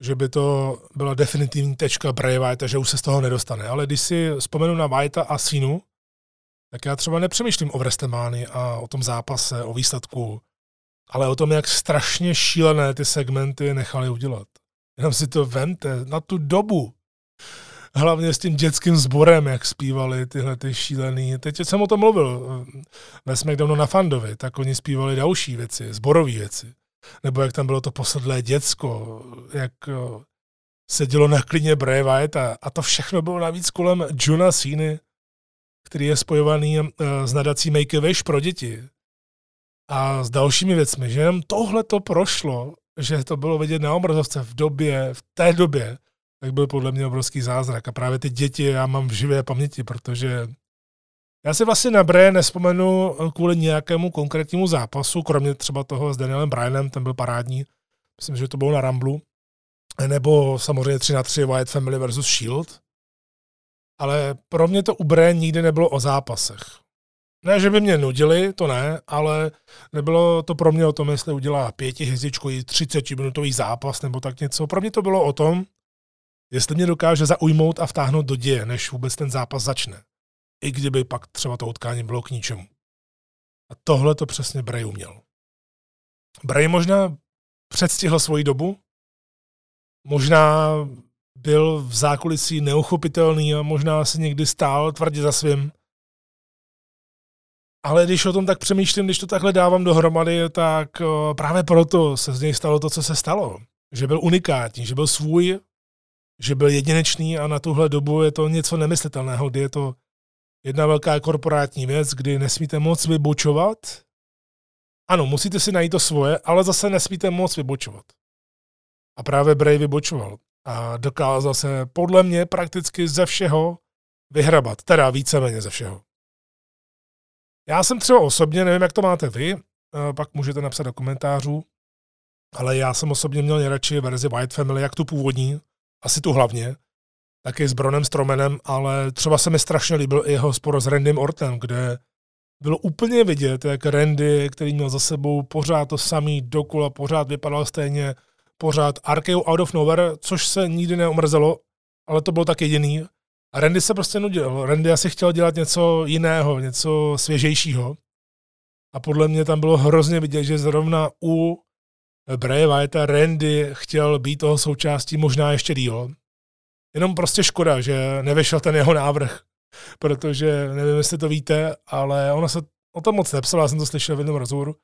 že by to byla definitivní tečka Bray White, že už se z toho nedostane. Ale když si vzpomenu na Whitea a Sinu, tak já třeba nepřemýšlím o Vrestemány a o tom zápase, o výsledku, ale o tom, jak strašně šílené ty segmenty nechali udělat. Jenom si to vemte na tu dobu. Hlavně s tím dětským sborem, jak zpívali tyhle ty šílený. Teď jsem o tom mluvil ve SmackDownu na Fandovi, tak oni zpívali další věci, zborové věci nebo jak tam bylo to posedlé děcko, jak sedělo na klině Bray Wyatt a, a to všechno bylo navíc kolem Juna Cena, který je spojovaný uh, s nadací Make-A-Wish pro děti a s dalšími věcmi, že jenom tohle to prošlo, že to bylo vidět na obrazovce v době, v té době, tak byl podle mě obrovský zázrak. A právě ty děti já mám v živé paměti, protože já si vlastně na Bray nespomenu kvůli nějakému konkrétnímu zápasu, kromě třeba toho s Danielem Bryanem, ten byl parádní. Myslím, že to bylo na Ramblu. Nebo samozřejmě 3 na 3 Wyatt Family versus Shield. Ale pro mě to u Bray nikdy nebylo o zápasech. Ne, že by mě nudili, to ne, ale nebylo to pro mě o tom, jestli udělá pětihvězdičkový 30-minutový zápas nebo tak něco. Pro mě to bylo o tom, jestli mě dokáže zaujmout a vtáhnout do děje, než vůbec ten zápas začne i kdyby pak třeba to utkání bylo k ničemu. A tohle to přesně Bray uměl. Bray možná předstihl svoji dobu, možná byl v zákulisí neuchopitelný a možná si někdy stál tvrdě za svým. Ale když o tom tak přemýšlím, když to takhle dávám dohromady, tak právě proto se z něj stalo to, co se stalo. Že byl unikátní, že byl svůj, že byl jedinečný a na tuhle dobu je to něco nemyslitelného, kdy je to jedna velká korporátní věc, kdy nesmíte moc vybočovat. Ano, musíte si najít to svoje, ale zase nesmíte moc vybočovat. A právě Bray vybočoval. A dokázal se podle mě prakticky ze všeho vyhrabat. Teda víceméně ze všeho. Já jsem třeba osobně, nevím, jak to máte vy, eh, pak můžete napsat do komentářů, ale já jsem osobně měl nejradši verzi White Family, jak tu původní, asi tu hlavně, taky s Bronem Stromenem, ale třeba se mi strašně líbil i jeho spor s Randym Ortem, kde bylo úplně vidět, jak Randy, který měl za sebou pořád to samý dokola, pořád vypadal stejně, pořád RKO out of nowhere, což se nikdy neomrzelo, ale to bylo tak jediný. A Randy se prostě nudil. Randy asi chtěl dělat něco jiného, něco svěžejšího. A podle mě tam bylo hrozně vidět, že zrovna u Bray Wyatta Randy chtěl být toho součástí možná ještě díl. Jenom prostě škoda, že nevyšel ten jeho návrh, protože nevím, jestli to víte, ale ona se o tom moc nepsala, já jsem to slyšel v jednom rozhovoru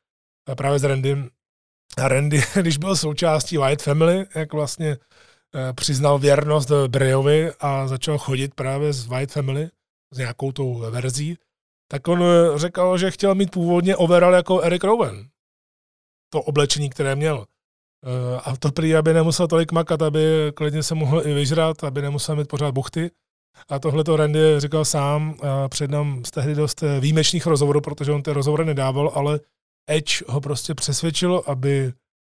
právě s Randym. A Randy, když byl součástí White Family, jak vlastně eh, přiznal věrnost Brayovi a začal chodit právě z White Family, s nějakou tou verzí, tak on eh, řekl, že chtěl mít původně overall jako Eric Rowan. To oblečení, které měl. Eh, a to prý, aby nemusel tolik makat, aby klidně se mohl i vyžrat, aby nemusel mít pořád buchty. A tohle to Randy říkal sám před nám z tehdy dost výjimečných rozhovorů, protože on ty rozhovory nedával, ale Edge ho prostě přesvědčil, aby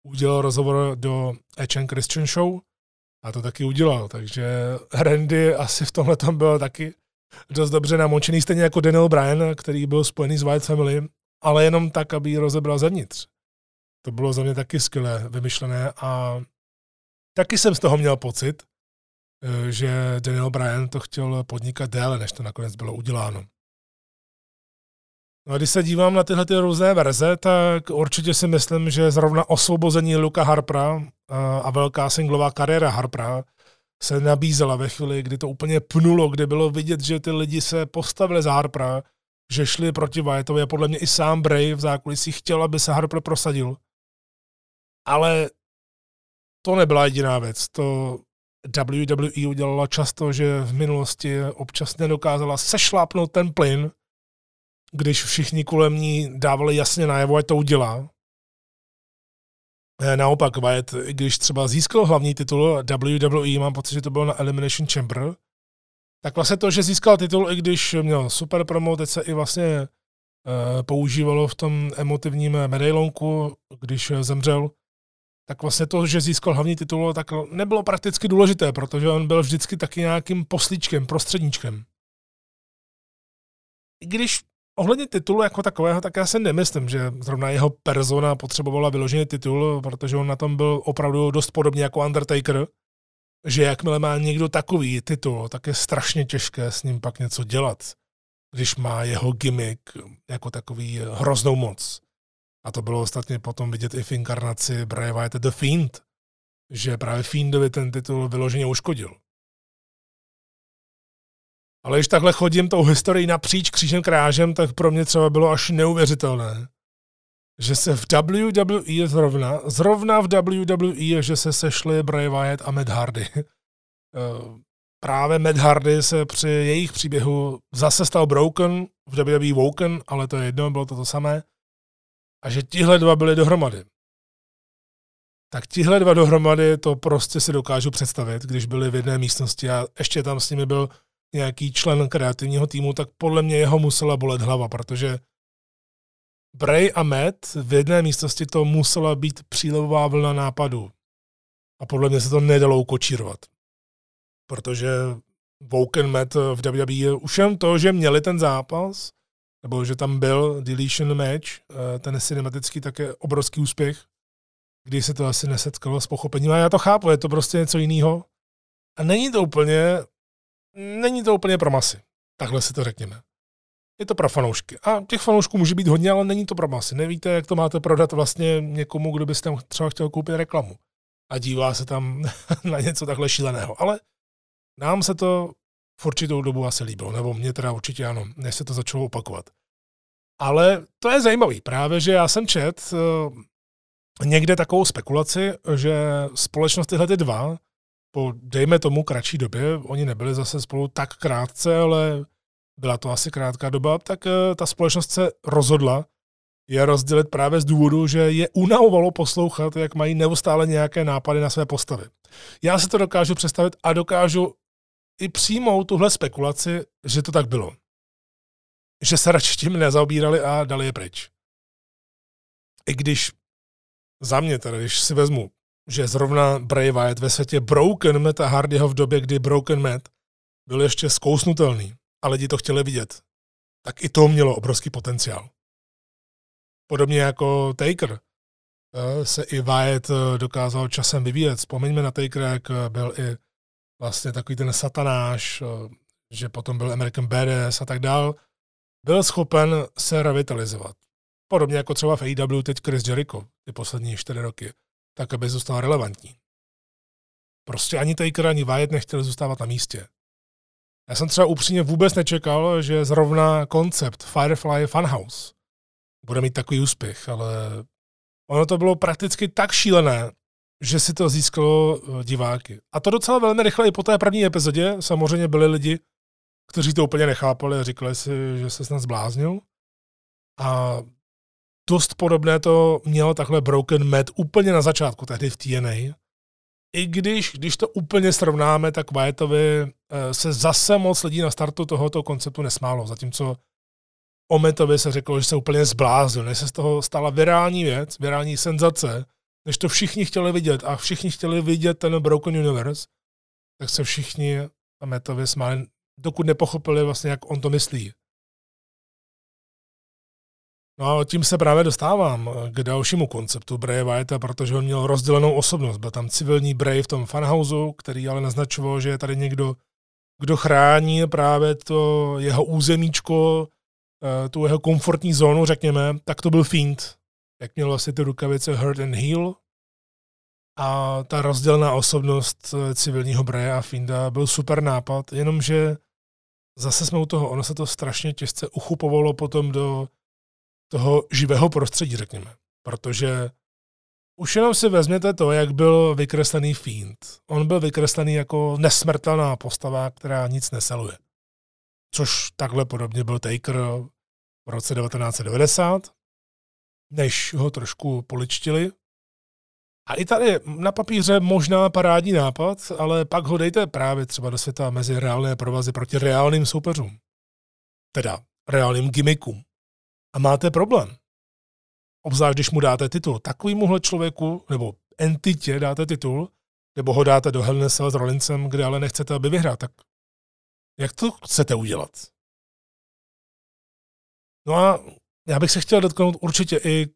udělal rozhovor do Edge and Christian Show a to taky udělal. Takže Randy asi v tomhle tom byl taky dost dobře namočený, stejně jako Daniel Bryan, který byl spojený s White Family, ale jenom tak, aby ji rozebral zevnitř. To bylo za mě taky skvěle vymyšlené a taky jsem z toho měl pocit, eh, že Daniel Bryan to chtěl podnikat déle, než to nakonec bylo uděláno. No a když se dívám na tyhle ty různé verze, tak určitě si myslím, že zrovna osvobození Luka Harpra eh, a velká singlová kariéra Harpra se nabízela ve chvíli, kdy to úplně pnulo, kdy bylo vidět, že ty lidi se postavili za Harpra, že šli proti Wyattovi a podle mě i sám Bray v zákulisí chtěl, aby se Harper prosadil. Ale to nebyla jediná věc. To WWE udělala často, že v minulosti občas nedokázala sešlápnout ten plyn, když všichni kolem ní dávali jasně najevo, ať to udělá. Eh, naopak Wyatt, když třeba získal hlavní titul WWE, mám pocit, že to bylo na Elimination Chamber, tak vlastně to, že získal titul, i když měl super promo, teď se i vlastně uh, používalo v tom emotivním medailonku, když zemřel, tak vlastně to, že získal hlavní titul, tak nebylo prakticky důležité, protože on byl vždycky taky nějakým poslíčkem, prostředníčkem. I když ohledně titulu jako takového, tak já si nemyslím, že zrovna jeho persona potřebovala vyložený titul, protože on na tom byl opravdu dost podobně jako Undertaker, že jakmile má někdo takový titul, tak je strašně těžké s ním pak něco dělat, když má jeho gimmick jako takový hroznou moc. A to bylo ostatně potom vidět i v inkarnaci Bray Wyatt The Fiend, že právě Fiendovi ten titul vyloženě uškodil. Ale když takhle chodím tou historii napříč křížem krážem, tak pro mě třeba bylo až neuvěřitelné, že se v WWE zrovna, zrovna v WWE, že se sešli Bray Wyatt a Matt Hardy. Eh, právě Matt Hardy se při jejich příběhu zase stal broken, v WWE woken, ale to je jedno, bylo to to samé. A že tihle dva byli dohromady. Tak tihle dva dohromady to prostě si dokážu představit, když byli v jedné místnosti a ještě tam s nimi byl nějaký člen kreativního týmu, tak podle mě jeho musela bolet hlava, protože Bray a Matt v jedné místnosti to musela být přílevová vlna nápadů. A podle mě se to nedalo ukočírovat. Protože Woken Matt v WWE už jen to, že měli ten zápas, nebo že tam byl deletion match, eh, ten cinematický také obrovský úspěch, když se to asi nesetkalo s pochopením. A já to chápu, je to prostě něco jiného. A není to úplně není to úplně pro masy. Takhle si to řekněme. Je to pro fanoušky. A těch fanoušků může být hodně, ale není to pro masy. Nevíte, jak to máte prodat vlastně někomu, kdo byste třeba chtěl koupit reklamu. A dívá se tam na něco takhle šíleného. Ale nám se to v určitou dobu asi líbilo. Nebo mě teda určitě ano, než se to začalo opakovat. Ale to je zajímavý. Právě, že já jsem čet uh, někde takovou spekulaci, že společnost tyhle ty dva po, dejme tomu, kratší době, oni nebyli zase spolu tak krátce, ale byla to asi krátká doba, tak uh, ta společnost se rozhodla je rozdělit právě z důvodu, že je unavovalo poslouchat, jak mají neustále nějaké nápady na své postavy. Já si to dokážu představit a dokážu i přijmout tuhle spekulaci, že to tak bylo. Že se radši tím nezaobírali a dali je pryč. I když za mě teda, když si vezmu že zrovna Bray Wyatt ve světě Broken Matt a Hardyho v době, kdy Broken Matt byl ještě zkousnutelný a lidi to chtěli vidět, tak i to mělo obrovský potenciál. Podobně jako Taker eh, se i Wyatt eh, dokázal časem vyvíjet. Vzpomeňme na Taker, jak eh, byl i vlastně takový ten satanáš, že potom byl American Badass a tak dál. Byl schopen se revitalizovat. Podobně jako třeba v AEW teď Chris Jericho ty poslední čtyři roky tak aby zůstal relevantní. Prostě ani Taker, ani Wyatt nechtěli zůstávat na místě. Já jsem třeba upřímně vůbec nečekal, že zrovna koncept Firefly Funhouse bude mít takový úspěch, ale ono to bylo prakticky tak šílené, že si to získalo eh, diváky. A to docela velmi rychle i po té první epizodě. Samozřejmě byli lidi, kteří to úplně nechápali a říkali si, že se snad zbláznil. A dost podobné to mělo takhle Broken Matt úplně na začátku, tehdy v TNA. I když, když to úplně srovnáme, tak Wyattovi eh, se zase moc lidí na startu tohoto konceptu nesmálo, zatímco o Metovi se řeklo, že se úplně zbláznil, než se z toho stala virální věc, virální senzace, než to všichni chtěli vidět a všichni chtěli vidět ten Broken Universe, tak se všichni a Metovi smáli, dokud nepochopili vlastně, jak on to myslí. No a tím se právě dostávám k dalšímu konceptu Bray Wyatta, protože on měl rozdělenou osobnost. Byl tam civilní Bray v tom fanhouse, který ale naznačoval, že je tady někdo, kdo chrání právě to jeho územíčko, eh, tu jeho komfortní zónu, řekněme, tak to byl Fiend. Jak měl vlastně ty rukavice Hurt and Heal. A ta rozdělená osobnost eh, civilního Braya a Fienda byl super nápad, jenomže zase jsme u toho, ono se to strašně těžce uchupovalo potom do toho živého prostředí, řekněme. Protože už jenom si vezměte to, jak byl vykreslený Fiend. On byl vykreslený jako nesmrtelná postava, která nic neseluje. Což takhle podobně byl Taker v roce 1990, než ho trošku poličtili. A i tady na papíře možná parádní nápad, ale pak ho dejte právě třeba do světa mezi reálné provazy proti reálným soupeřům. Teda reálným gimmickům a máte problém. Obzvlášť, když mu dáte titul. Takovýmuhle člověku, nebo entitě dáte titul, nebo ho dáte do Hell s Rollinsem, kde ale nechcete, aby vyhrál, tak jak to chcete udělat? No a já bych se chtěl dotknout určitě i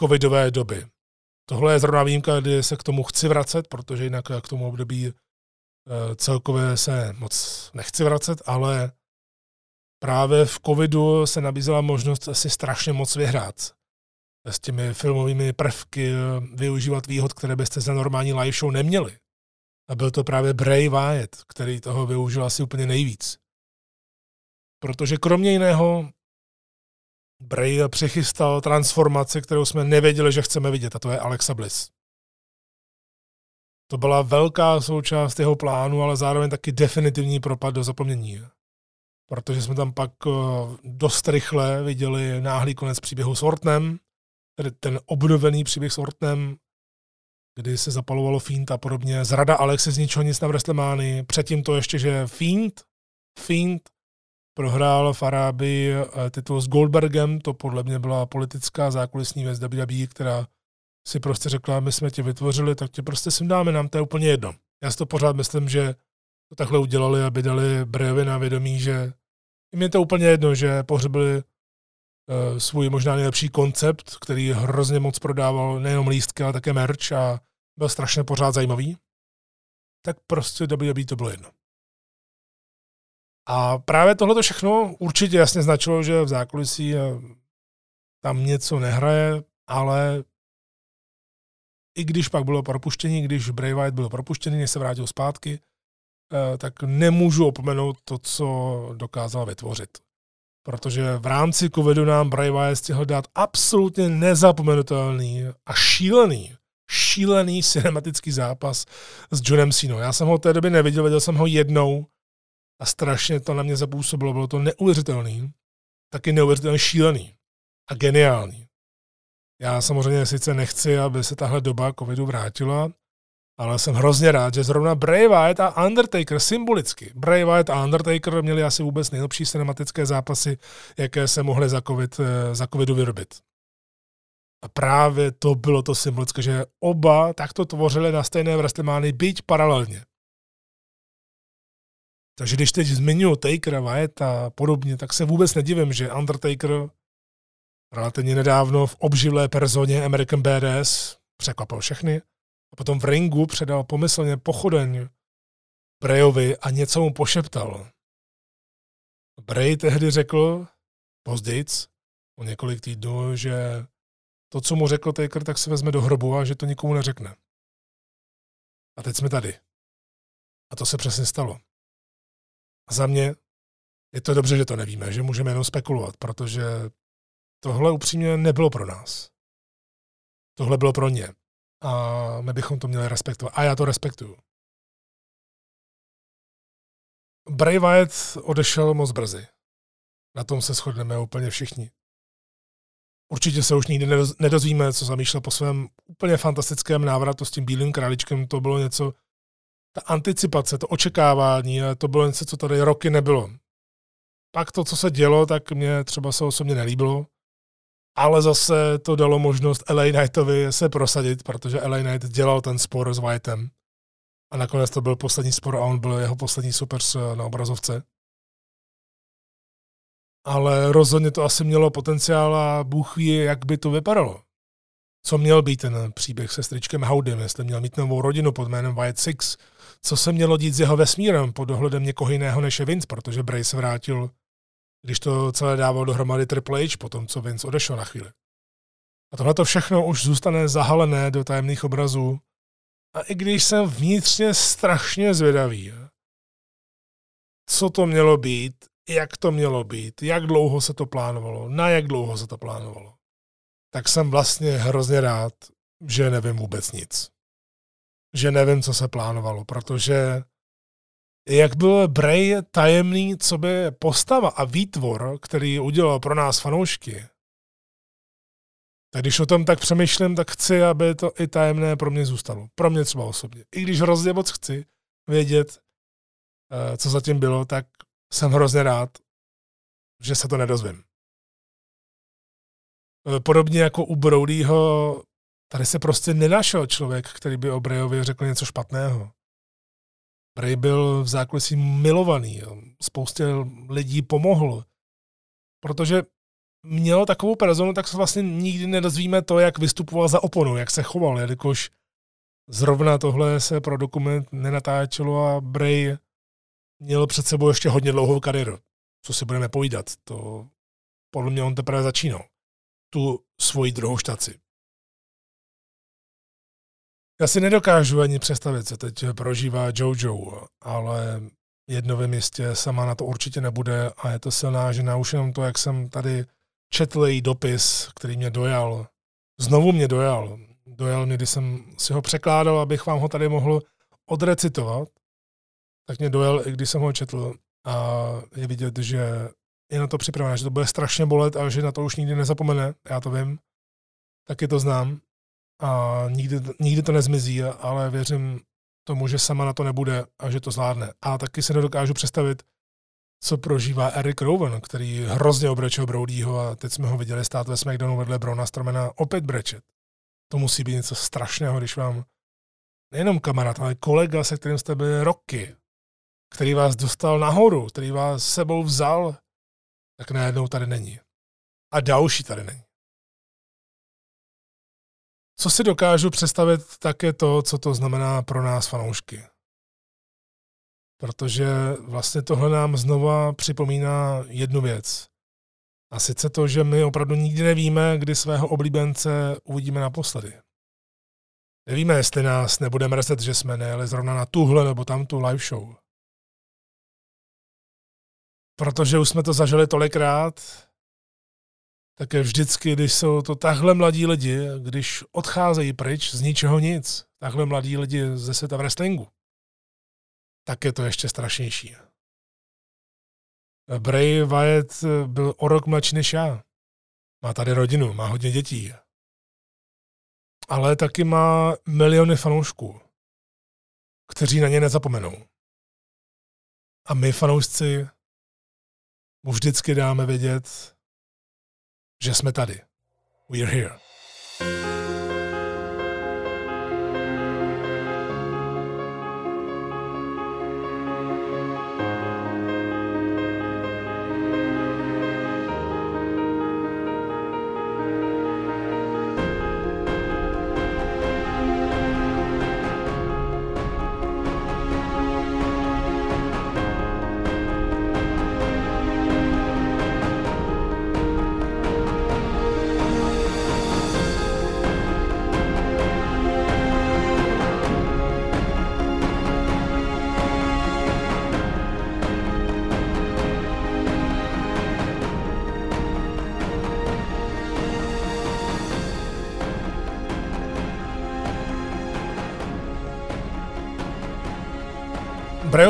covidové doby. Tohle je zrovna výjimka, kdy se k tomu chci vracet, protože jinak k tomu období eh, celkově se moc nechci vracet, ale právě v covidu se nabízela možnost si strašně moc vyhrát. S těmi filmovými prvky využívat výhod, které byste za normální live show neměli. A byl to právě Bray Wyatt, který toho využil asi úplně nejvíc. Protože kromě jiného Bray přichystal transformaci, kterou jsme nevěděli, že chceme vidět, a to je Alexa Bliss. To byla velká součást jeho plánu, ale zároveň taky definitivní propad do zapomnění protože jsme tam pak eh, dost rychle viděli náhlý konec příběhu s Ortnem, tedy ten obnovený příběh s Ortnem, kdy se zapalovalo Fiend a podobně. Zrada Alexe z ničeho nic na WrestleManii. Předtím to ještě, že Fiend, Fiend prohrál v Arábii eh, titul s Goldbergem, to podle mě byla politická zákulisní věc WWE, která si prostě řekla, my jsme tě vytvořili, tak tě prostě sem dáme, nám to je úplně jedno. Já si to pořád myslím, že to takhle udělali, aby dali Brejovi na vědomí, že jim je to úplně jedno, že pohřebili uh, svůj možná nejlepší koncept, který hrozně moc prodával nejenom lístky, ale také merch a byl strašně pořád zajímavý, tak prostě WWE to bylo jedno. A právě tohle všechno určitě jasně značilo, že v zákulisí eh, tam něco nehraje, ale i když pak bylo propuštění, když Bray Wyatt byl propuštěný, než se vrátil zpátky, Eh, tak nemůžu opomenout to, co dokázal vytvořit. Protože v rámci covidu nám Bray Wyatt stihl dát absolutně nezapomenutelný a šílený, šílený cinematický zápas s Johnem Cena. Já jsem ho té doby neviděl, viděl jsem ho jednou a strašně to na mě zapůsobilo. Bylo to neuvěřitelný, taky neuvěřitelně šílený a geniální. Já samozřejmě sice nechci, aby se tahle doba covidu vrátila, ale jsem hrozně rád, že zrovna Bray Wyatt a Undertaker symbolicky. Bray Wyatt a Undertaker měli asi vůbec nejlepší cinematické zápasy, jaké se mohly za, COVID, eh, za covidu vyrobit. A právě to bylo to symbolické, že oba takto tvořili na stejné WrestleManii, byť paralelně. Takže když teď zmiňuji Takera, Wyatt a podobně, tak se vůbec nedivím, že Undertaker relativně nedávno v obživlé personě American Badass překvapil všechny a potom v ringu předal pomyslně pochodeň Brayovi a něco mu pošeptal. Bray tehdy řekl, později, o několik týdnů, že to, co mu řekl Taker, tak se vezme do hrobu a že to nikomu neřekne. A teď jsme tady. A to se přesně stalo. A za mě je to dobře, že to nevíme, že můžeme jenom spekulovat, protože tohle upřímně nebylo pro nás. Tohle bylo pro ně a my bychom to měli respektovat. A já to respektuju. Bray Wyatt odešel moc brzy. Na tom se shodneme úplně všichni. Určitě se už nikdy nedozvíme, co zamýšlel po svém úplně fantastickém návratu s tím bílým králičkem. To bylo něco, ta anticipace, to očekávání, to bylo něco, co tady roky nebylo. Pak to, co se dělo, tak mě třeba se osobně nelíbilo, ale zase to dalo možnost LA Knightovi se prosadit, protože LA Knight dělal ten spor s Whiteem. A nakonec to byl poslední spor a on byl jeho poslední super na obrazovce. Ale rozhodně to asi mělo potenciál a Bůh ví, jak by to vypadalo. Co měl být ten příběh se stričkem Howdym, jestli měl mít novou rodinu pod jménem White Six, co se mělo dít s jeho vesmírem pod dohledem někoho jiného než je Vince, protože Bray se vrátil, když to celé dával dohromady Triple H po tom, co Vince odešel na chvíli. A tohle to všechno už zůstane zahalené do tajemných obrazů. A i když jsem vnitřně strašně zvědavý, co to mělo být, jak to mělo být, jak dlouho se to plánovalo, na jak dlouho se to plánovalo, tak jsem vlastně hrozně rád, že nevím vůbec nic že nevím, co se plánovalo, protože jak byl Bray tajemný, co by postava a výtvor, který udělal pro nás fanoušky, tak když o tom tak přemýšlím, tak chci, aby to i tajemné pro mě zůstalo. Pro mě třeba osobně. I když hrozně moc chci vědět, eh, co zatím bylo, tak jsem hrozně rád, že se to nedozvím. Eh, podobně jako u Brodyho Tady se prostě nenašel člověk, který by o Brayovi řekl něco špatného. Bray byl v zákulisí milovaný, spoustě lidí pomohl, protože měl takovou personu, tak se vlastně nikdy nedozvíme to, jak vystupoval za oponu, jak se choval, jelikož zrovna tohle se pro dokument nenatáčelo a Bray měl před sebou ještě hodně dlouhou kariéru. Co si budeme povídat, to podle mě on teprve začínal. Tu svoji druhou štaci. Já si nedokážu ani představit, co teď prožívá Jojo, ale jedno ve městě sama na to určitě nebude a je to silná žena. Už jenom to, jak jsem tady četl její dopis, který mě dojal. Znovu mě dojal. Dojal mě, když jsem si ho překládal, abych vám ho tady mohl odrecitovat. Tak mě dojal, i když jsem ho četl. A je vidět, že je na to připravená, že to bude strašně bolet a že na to už nikdy nezapomene. Já to vím. Taky to znám a nikdy, nikdy to nezmizí, ale věřím tomu, že sama na to nebude a že to zvládne. A taky se nedokážu představit, co prožívá Eric Rowan, který hrozně obrečel Brodyho a teď jsme ho viděli stát ve SmackDownu vedle Brona Stromena opět brečet. To musí být něco strašného, když vám nejenom kamarád, ale kolega, se kterým jste byli roky, který vás dostal nahoru, který vás sebou vzal, tak najednou tady není. A další tady není. Co si dokážu představit, tak je to, co to znamená pro nás fanoušky. Protože vlastně tohle nám znova připomíná jednu věc. A sice to, že my opravdu nikdy nevíme, kdy svého oblíbence uvidíme naposledy. Nevíme, jestli nás nebude mrzet, že jsme nejeli zrovna na tuhle nebo tamtu live show. Protože už jsme to zažili tolikrát, tak je vždycky, když jsou to takhle mladí lidi, když odcházejí pryč z ničeho nic, takhle mladí lidi ze světa wrestlingu, tak je to ještě strašnější. Bray Wyatt byl o rok mladší než já. Má tady rodinu, má hodně dětí. Ale taky má miliony fanoušků, kteří na ně nezapomenou. A my fanoušci mu vždycky dáme vědět, že jsme tady. We're here.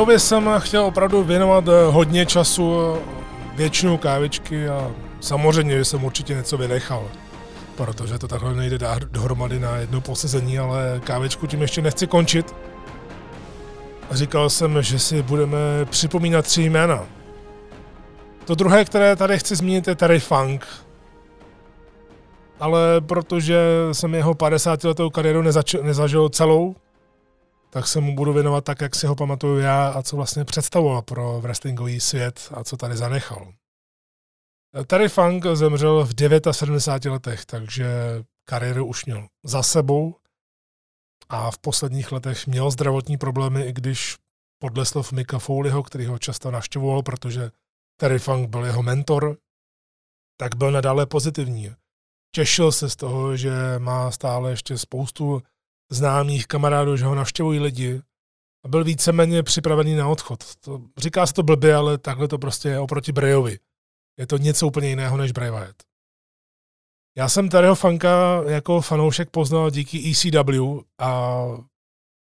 Brejovi jsem chtěl opravdu věnovat eh, hodně času, většinu kávičky a samozřejmě, jsem určitě něco vynechal. protože to takhle nejde dát dohromady na jedno posezení, ale kávečku tím ještě nechci končit. Říkal jsem, že si budeme připomínat tři jména. To druhé, které tady chci zmínit, je Terry Funk. Ale protože jsem jeho 50 letou kariéru nezač- nezažil celou, tak se mu budu věnovat tak, jak si ho pamatuju já a co vlastně představoval pro wrestlingový svět a co tady zanechal. Terry Funk zemřel v 79 letech, takže kariéru už měl za sebou a v posledních letech měl zdravotní problémy, i když podle slov Mika Foleyho, který ho často navštěvoval, protože Terry Funk byl jeho mentor, tak byl nadále pozitivní. Těšil se z toho, že má stále ještě spoustu známých kamarádů, že ho navštěvují lidi a byl víceméně připravený na odchod. To, říká se to blbě, ale takhle to prostě je oproti Brayovi. Je to něco úplně jiného než Bray Wyatt. Já jsem Tadyho Fanka jako fanoušek poznal díky ECW a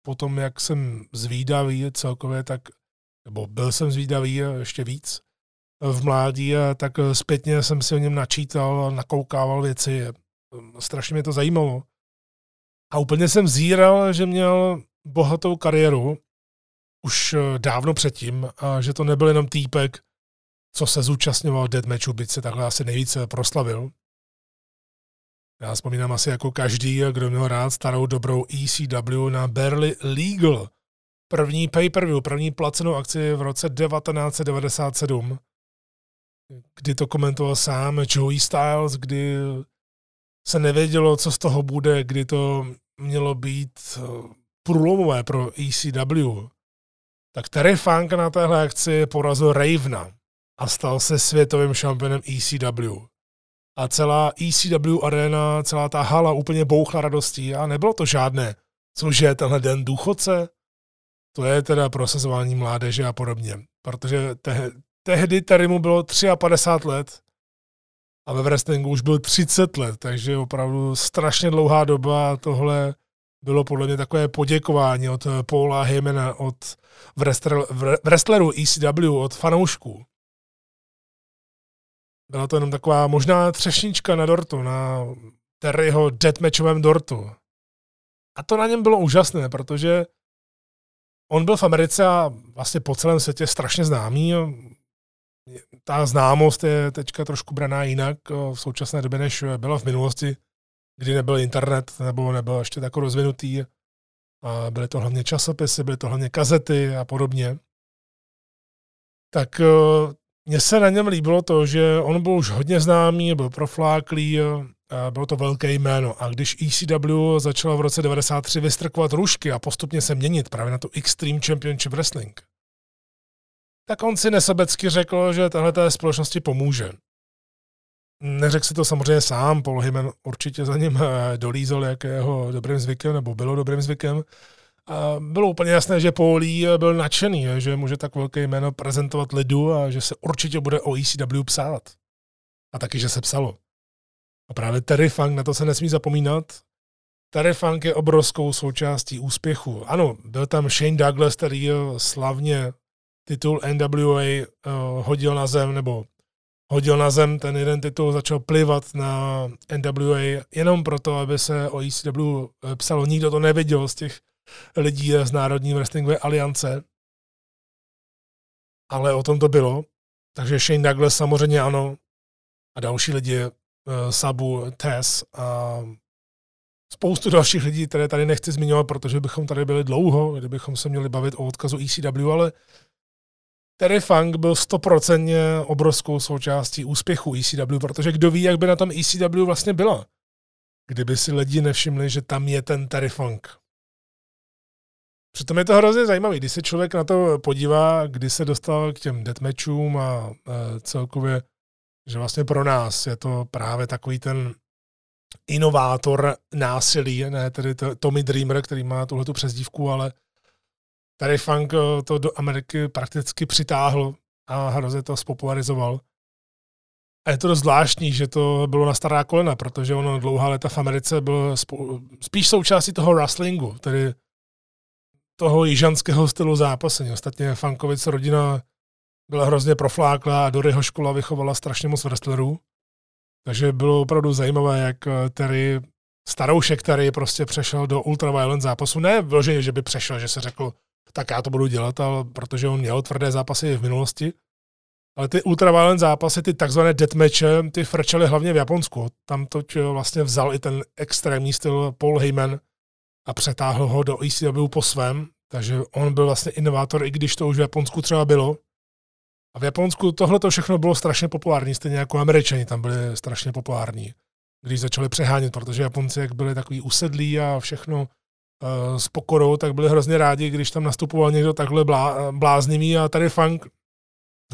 potom, jak jsem zvídavý celkově, tak, nebo byl jsem zvídavý ještě víc v mládí, tak zpětně jsem si o něm načítal, nakoukával věci. Strašně mě to zajímalo. A úplně jsem zíral, že měl bohatou kariéru už dávno předtím a že to nebyl jenom týpek, co se zúčastňoval deathmatchu, byť se takhle asi nejvíce proslavil. Já vzpomínám asi jako každý, kdo měl rád starou dobrou ECW na Barely Legal. První pay-per-view, první placenou akci v roce 1997, kdy to komentoval sám Joey Styles, kdy se nevědělo, co z toho bude, kdy to mělo být eh, průlomové pro ECW. Tak Terry Funk na téhle akci porazil Ravena a stal se světovým šampionem ECW. A celá ECW arena, celá ta hala úplně bouchla radostí a nebylo to žádné, cože tenhle den důchodce, to je teda prosazování mládeže a podobně. Protože te, tehdy tady mu bylo 53 let a ve wrestlingu už byl 30 let, takže opravdu strašně dlouhá doba tohle bylo podle mě takové poděkování od Paula Heymana, od wrestlerů ECW, od fanoušků. Byla to jenom taková možná třešnička na dortu, na Terryho deathmatchovém dortu. A to na něm bylo úžasné, protože on byl v Americe a vlastně po celém světě strašně známý. Ta známost je teďka trošku braná jinak v současné době, než byla v minulosti, kdy nebyl internet nebo nebyl ještě tak rozvinutý. A byly to hlavně časopisy, byly to hlavně kazety a podobně. Tak mně se na něm líbilo to, že on byl už hodně známý, byl profláklý, bylo to velké jméno. A když ECW začala v roce 93 vystrkovat rušky a postupně se měnit právě na tu Extreme Championship Wrestling, tak on si nesobecky řekl, že tahle té společnosti pomůže. Neřekl si to samozřejmě sám, Paul Heyman určitě za ním eh, dolízel, jak je jeho dobrým zvykem, nebo bylo dobrým zvykem, a bylo úplně jasné, že Paulí byl nadšený, že může tak velké jméno prezentovat lidu a že se určitě bude o ECW psát. A taky, že se psalo. A právě Terry Funk, na to se nesmí zapomínat, Terry Funk je obrovskou součástí úspěchu. Ano, byl tam Shane Douglas, který slavně titul NWA uh, hodil na zem, nebo hodil na zem ten jeden titul, začal plivat na NWA jenom proto, aby se o ECW psalo. Nikdo to nevěděl z těch lidí z Národní wrestlingové aliance. Ale o tom to bylo. Takže Shane Douglas samozřejmě ano. A další lidi, uh, Sabu, Tess a spoustu dalších lidí, které tady nechci zmiňovat, protože bychom tady byli dlouho, kdybychom se měli bavit o odkazu ECW, ale Terry Funk byl stoprocentně obrovskou součástí úspěchu ECW, protože kdo ví, jak by na tom ECW vlastně byla, kdyby si lidi nevšimli, že tam je ten Terry Funk. Přitom je to hrozně zajímavé, když se člověk na to podívá, kdy se dostal k těm deathmatchům a celkově, že vlastně pro nás je to právě takový ten inovátor násilí, ne tedy to, Tommy Dreamer, který má tuhletu přezdívku, ale tady funk eh, to do Ameriky prakticky přitáhl a hrozně to spopularizoval. A je to dost zvláštní, že to bylo na stará kolena, protože ono dlouhá léta v Americe byl spíš součástí toho wrestlingu, tedy toho jižanského stylu zápasení. Ostatně Fankovic rodina byla hrozně profláklá a do jeho škola vychovala strašně moc wrestlerů. Takže bylo opravdu zajímavé, jak Terry, staroušek Terry prostě přešel do ultraviolent zápasu. Ne vloženě, že by přešel, že se řekl, tak já to budu dělat, ale protože on měl tvrdé zápasy v minulosti. Ale ty ultraviolent zápasy, ty takzvané deathmatche, ty frčely hlavně v Japonsku. Tam to vlastně vzal i ten extrémní styl Paul Heyman a přetáhl ho do ECW po svém, takže on byl vlastně inovátor, i když to už v Japonsku třeba bylo. A v Japonsku tohle to všechno bylo strašně populární, stejně jako američani tam byli strašně populární, když začali přehánět, protože Japonci, jak byli takový usedlí a všechno s pokorou, tak byli hrozně rádi, když tam nastupoval někdo takhle blá, bláznivý a tady Funk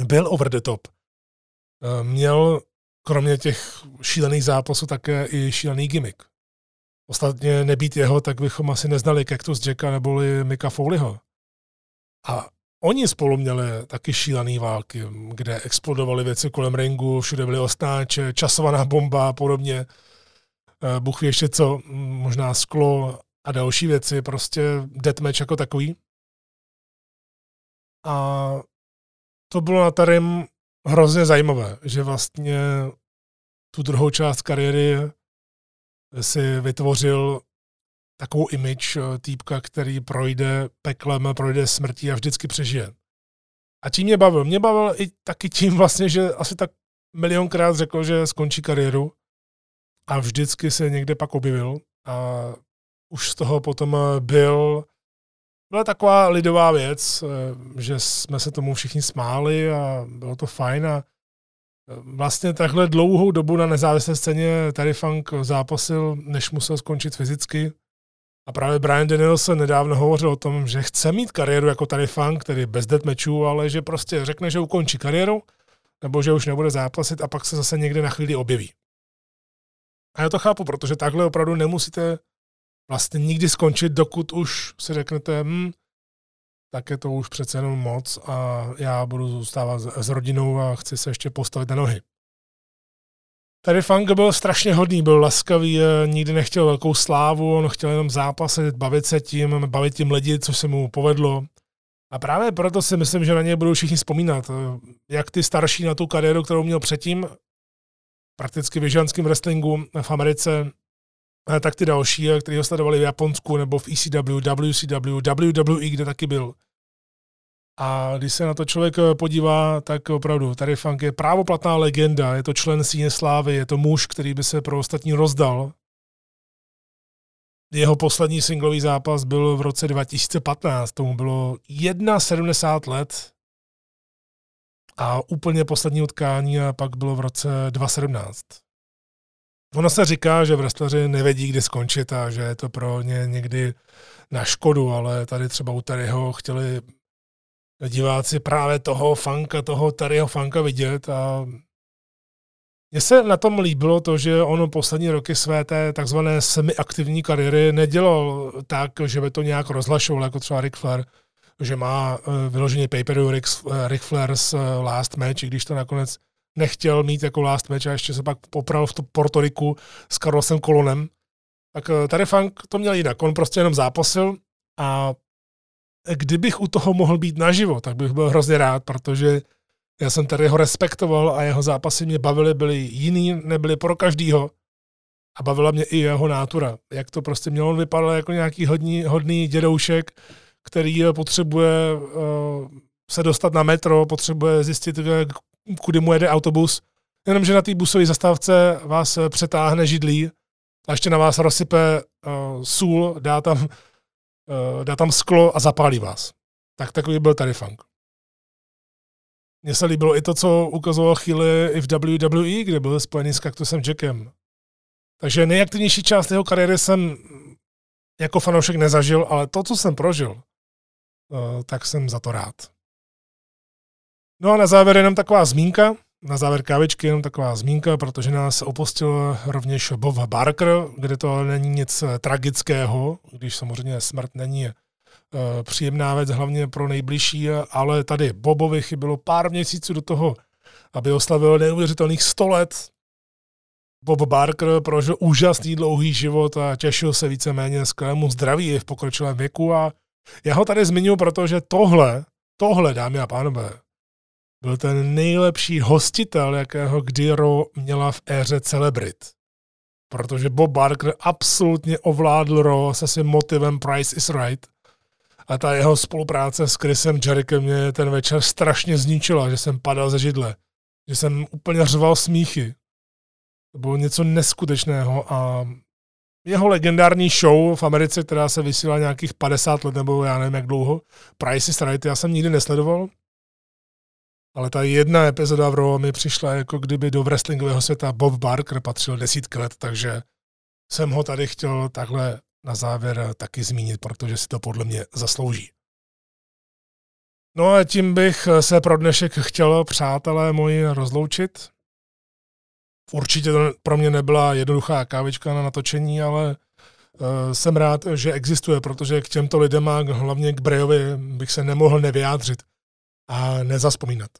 byl over the top. Uh, měl kromě těch šílených zápasů také i šílený gimmick. Ostatně nebýt jeho, tak bychom asi neznali Cactus Jacka neboli Mika Foleyho. A oni spolu měli taky šílené války, kde explodovaly věci kolem ringu, všude byly ostáče, časovaná bomba a podobně. Eh, Bůh ještě co, možná sklo a další věci, prostě deathmatch jako takový. A to bylo na Tarim hrozně zajímavé, že vlastně tu druhou část kariéry si vytvořil takovou image eh, týpka, který projde peklem, projde smrtí a vždycky přežije. A tím mě bavil? Mě bavil i taky tím vlastně, že asi tak milionkrát řekl, že skončí kariéru a vždycky se někde pak objevil a už z toho potom eh, byl byla taková lidová věc, eh, že jsme se tomu všichni smáli a bylo to fajn a Vlastně takhle dlouhou dobu na nezávislé scéně tady Funk zápasil, než musel skončit fyzicky. A právě Brian Danielson nedávno hovořil o tom, že chce mít kariéru jako tady Funk, tedy bez deathmatchů, ale že prostě řekne, že ukončí kariéru, nebo že už nebude zápasit a pak se zase někde na chvíli objeví. A já to chápu, protože takhle opravdu nemusíte vlastně nikdy skončit, dokud už si řeknete, hm, tak je to už přece jenom moc a já budu zůstávat s rodinou a chci se ještě postavit na nohy. Tady Funk byl strašně hodný, byl laskavý, eh, nikdy nechtěl velkou slávu, on chtěl jenom zápasit, bavit se tím, bavit tím lidi, co se mu povedlo. A právě proto si myslím, že na něj budou všichni vzpomínat. Eh, jak ty starší na tu kariéru, kterou měl předtím, prakticky v wrestlingu v Americe, tak ty další, kteří ho sledovali v Japonsku nebo v ECW, WCW, WWE, kde taky byl. A když se na to člověk eh, podívá, tak opravdu tady Funk je právoplatná legenda, je to člen síně slávy, je to muž, který by se pro ostatní rozdal. Jeho poslední singlový zápas byl v roce 2015, tomu bylo 71 let a úplně poslední utkání a pak bylo v roce 2017. Ono se říká, že wrestleri nevědí, kdy skončit a že je to pro ně někdy na škodu, ale tady třeba u Terryho chtěli diváci právě toho fanka, toho Taryho fanka vidět a mně se na tom líbilo to, že on poslední roky své té takzvané semiaktivní kariéry nedělal tak, že by to nějak rozhlašoval, jako třeba Ric Flair, že má eh, vyloženě paperu Ric, eh, Ric Flair's eh, last match, i když to nakonec nechtěl mít jako last match a ještě se pak popral v Porto Riku s Carlosem Kolonem. Tak tady Funk to měl jinak. On prostě jenom zápasil a kdybych u toho mohl být naživo, tak bych byl hrozně rád, protože já jsem tady ho respektoval a jeho zápasy mě bavily, byly jiný, nebyly pro každýho. A bavila mě i jeho nátura. Jak to prostě mělo, on vypadal jako nějaký hodný, hodný dědoušek, který potřebuje uh, se dostat na metro, potřebuje zjistit, kudy mu jede autobus. Jenomže na té busové zastávce vás přetáhne židlí a ještě na vás rozsype uh, sůl, dá tam uh, dá tam sklo a zapálí vás. Tak takový byl tady funk. Mně se líbilo i to, co ukazoval chvíli i v WWE, kde byl spojený s Kaktusem Jackem. Takže nejaktivnější část jeho kariéry jsem jako fanoušek nezažil, ale to, co jsem prožil, uh, tak jsem za to rád. No a na závěr jenom taková zmínka, na závěr kávičky jenom taková zmínka, protože nás opustil rovněž Bob Barker, kde to není nic tragického, když samozřejmě smrt není eh, příjemná věc, hlavně pro nejbližší, ale tady Bobovi chybilo pár měsíců do toho, aby oslavil neuvěřitelných 100 let. Bob Barker prožil úžasný dlouhý život a těšil se víceméně skvělému zdraví v pokročilém věku a já ho tady zmiňuji, protože tohle, tohle, dámy a pánové, byl ten nejlepší hostitel, jakého kdy Raw měla v éře celebrit. Protože Bob Barker absolutně ovládl Raw se svým motivem Price is Right. A ta jeho spolupráce s Chrisem Jerichem mě ten večer strašně zničila, že jsem padal ze židle. Že jsem úplně řval smíchy. To bylo něco neskutečného a jeho legendární show v Americe, která se vysílá nějakých 50 let nebo já nevím jak dlouho, Price is Right, já jsem nikdy nesledoval, ale ta jedna epizoda v Raw mi přišla jako kdyby do wrestlingového světa Bob Barker patřil desítky let, takže jsem ho tady chtěl takhle na závěr taky zmínit, protože si to podle mě zaslouží. No a tím bych se pro dnešek chtěl, přátelé moji, rozloučit. Určitě to pro mě nebyla jednoduchá kávička na natočení, ale uh, jsem rád, že existuje, protože k těmto lidem a hlavně k Brejovi bych se nemohl nevyjádřit a nezaspomínat.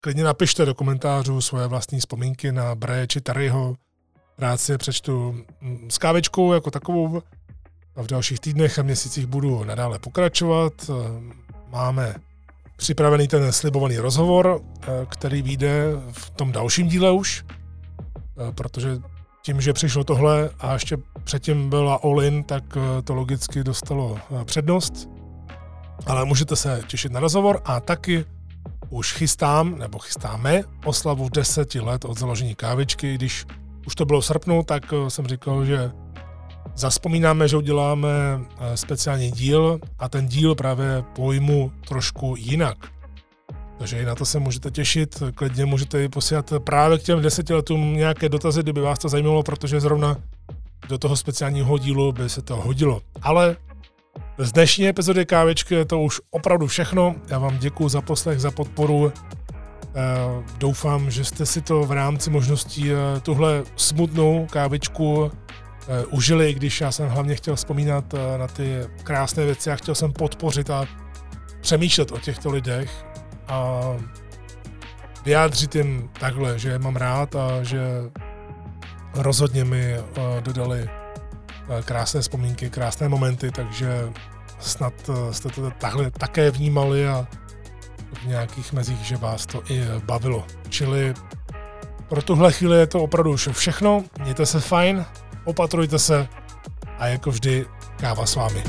Klidně napište do komentářů svoje vlastní vzpomínky na Breje či Terryho. Rád si je přečtu mm, s kávičkou jako takovou. A v dalších týdnech a měsících budu nadále pokračovat. Máme připravený ten slibovaný rozhovor, eh, který vyjde v tom dalším díle už, eh, protože tím, že přišlo tohle a ještě předtím byla All-In, tak eh, to logicky dostalo přednost. Ale můžete se těšit na rozhovor a taky už chystám, nebo chystáme oslavu 10 let od založení kávičky. Když už to bylo v srpnu, tak jsem říkal, že Zaspomínáme, že uděláme eh, speciální díl a ten díl právě pojmu trošku jinak. Takže i na to se můžete těšit, klidně můžete i posílat právě k těm deseti letům nějaké dotazy, kdyby vás to zajímalo, protože zrovna do toho speciálního dílu by se to hodilo. Ale z dnešní epizody Kávečky je to už opravdu všechno. Já vám děkuji za poslech, za podporu. Eh, doufám, že jste si to v rámci možností eh, tuhle smutnou kávičku uh, užili, když já jsem hlavně chtěl vzpomínat na ty krásné věci a chtěl jsem podpořit a přemýšlet o těchto lidech a vyjádřit jim takhle, že je mám rád a že rozhodně mi dodali krásné vzpomínky, krásné momenty, takže snad uh, jste to takhle také vnímali a v nějakých mezích, že vás to i bavilo. Čili pro tuhle chvíli je to opravdu už všechno. Mějte se fajn, opatrujte se a jako vždy káva s vámi.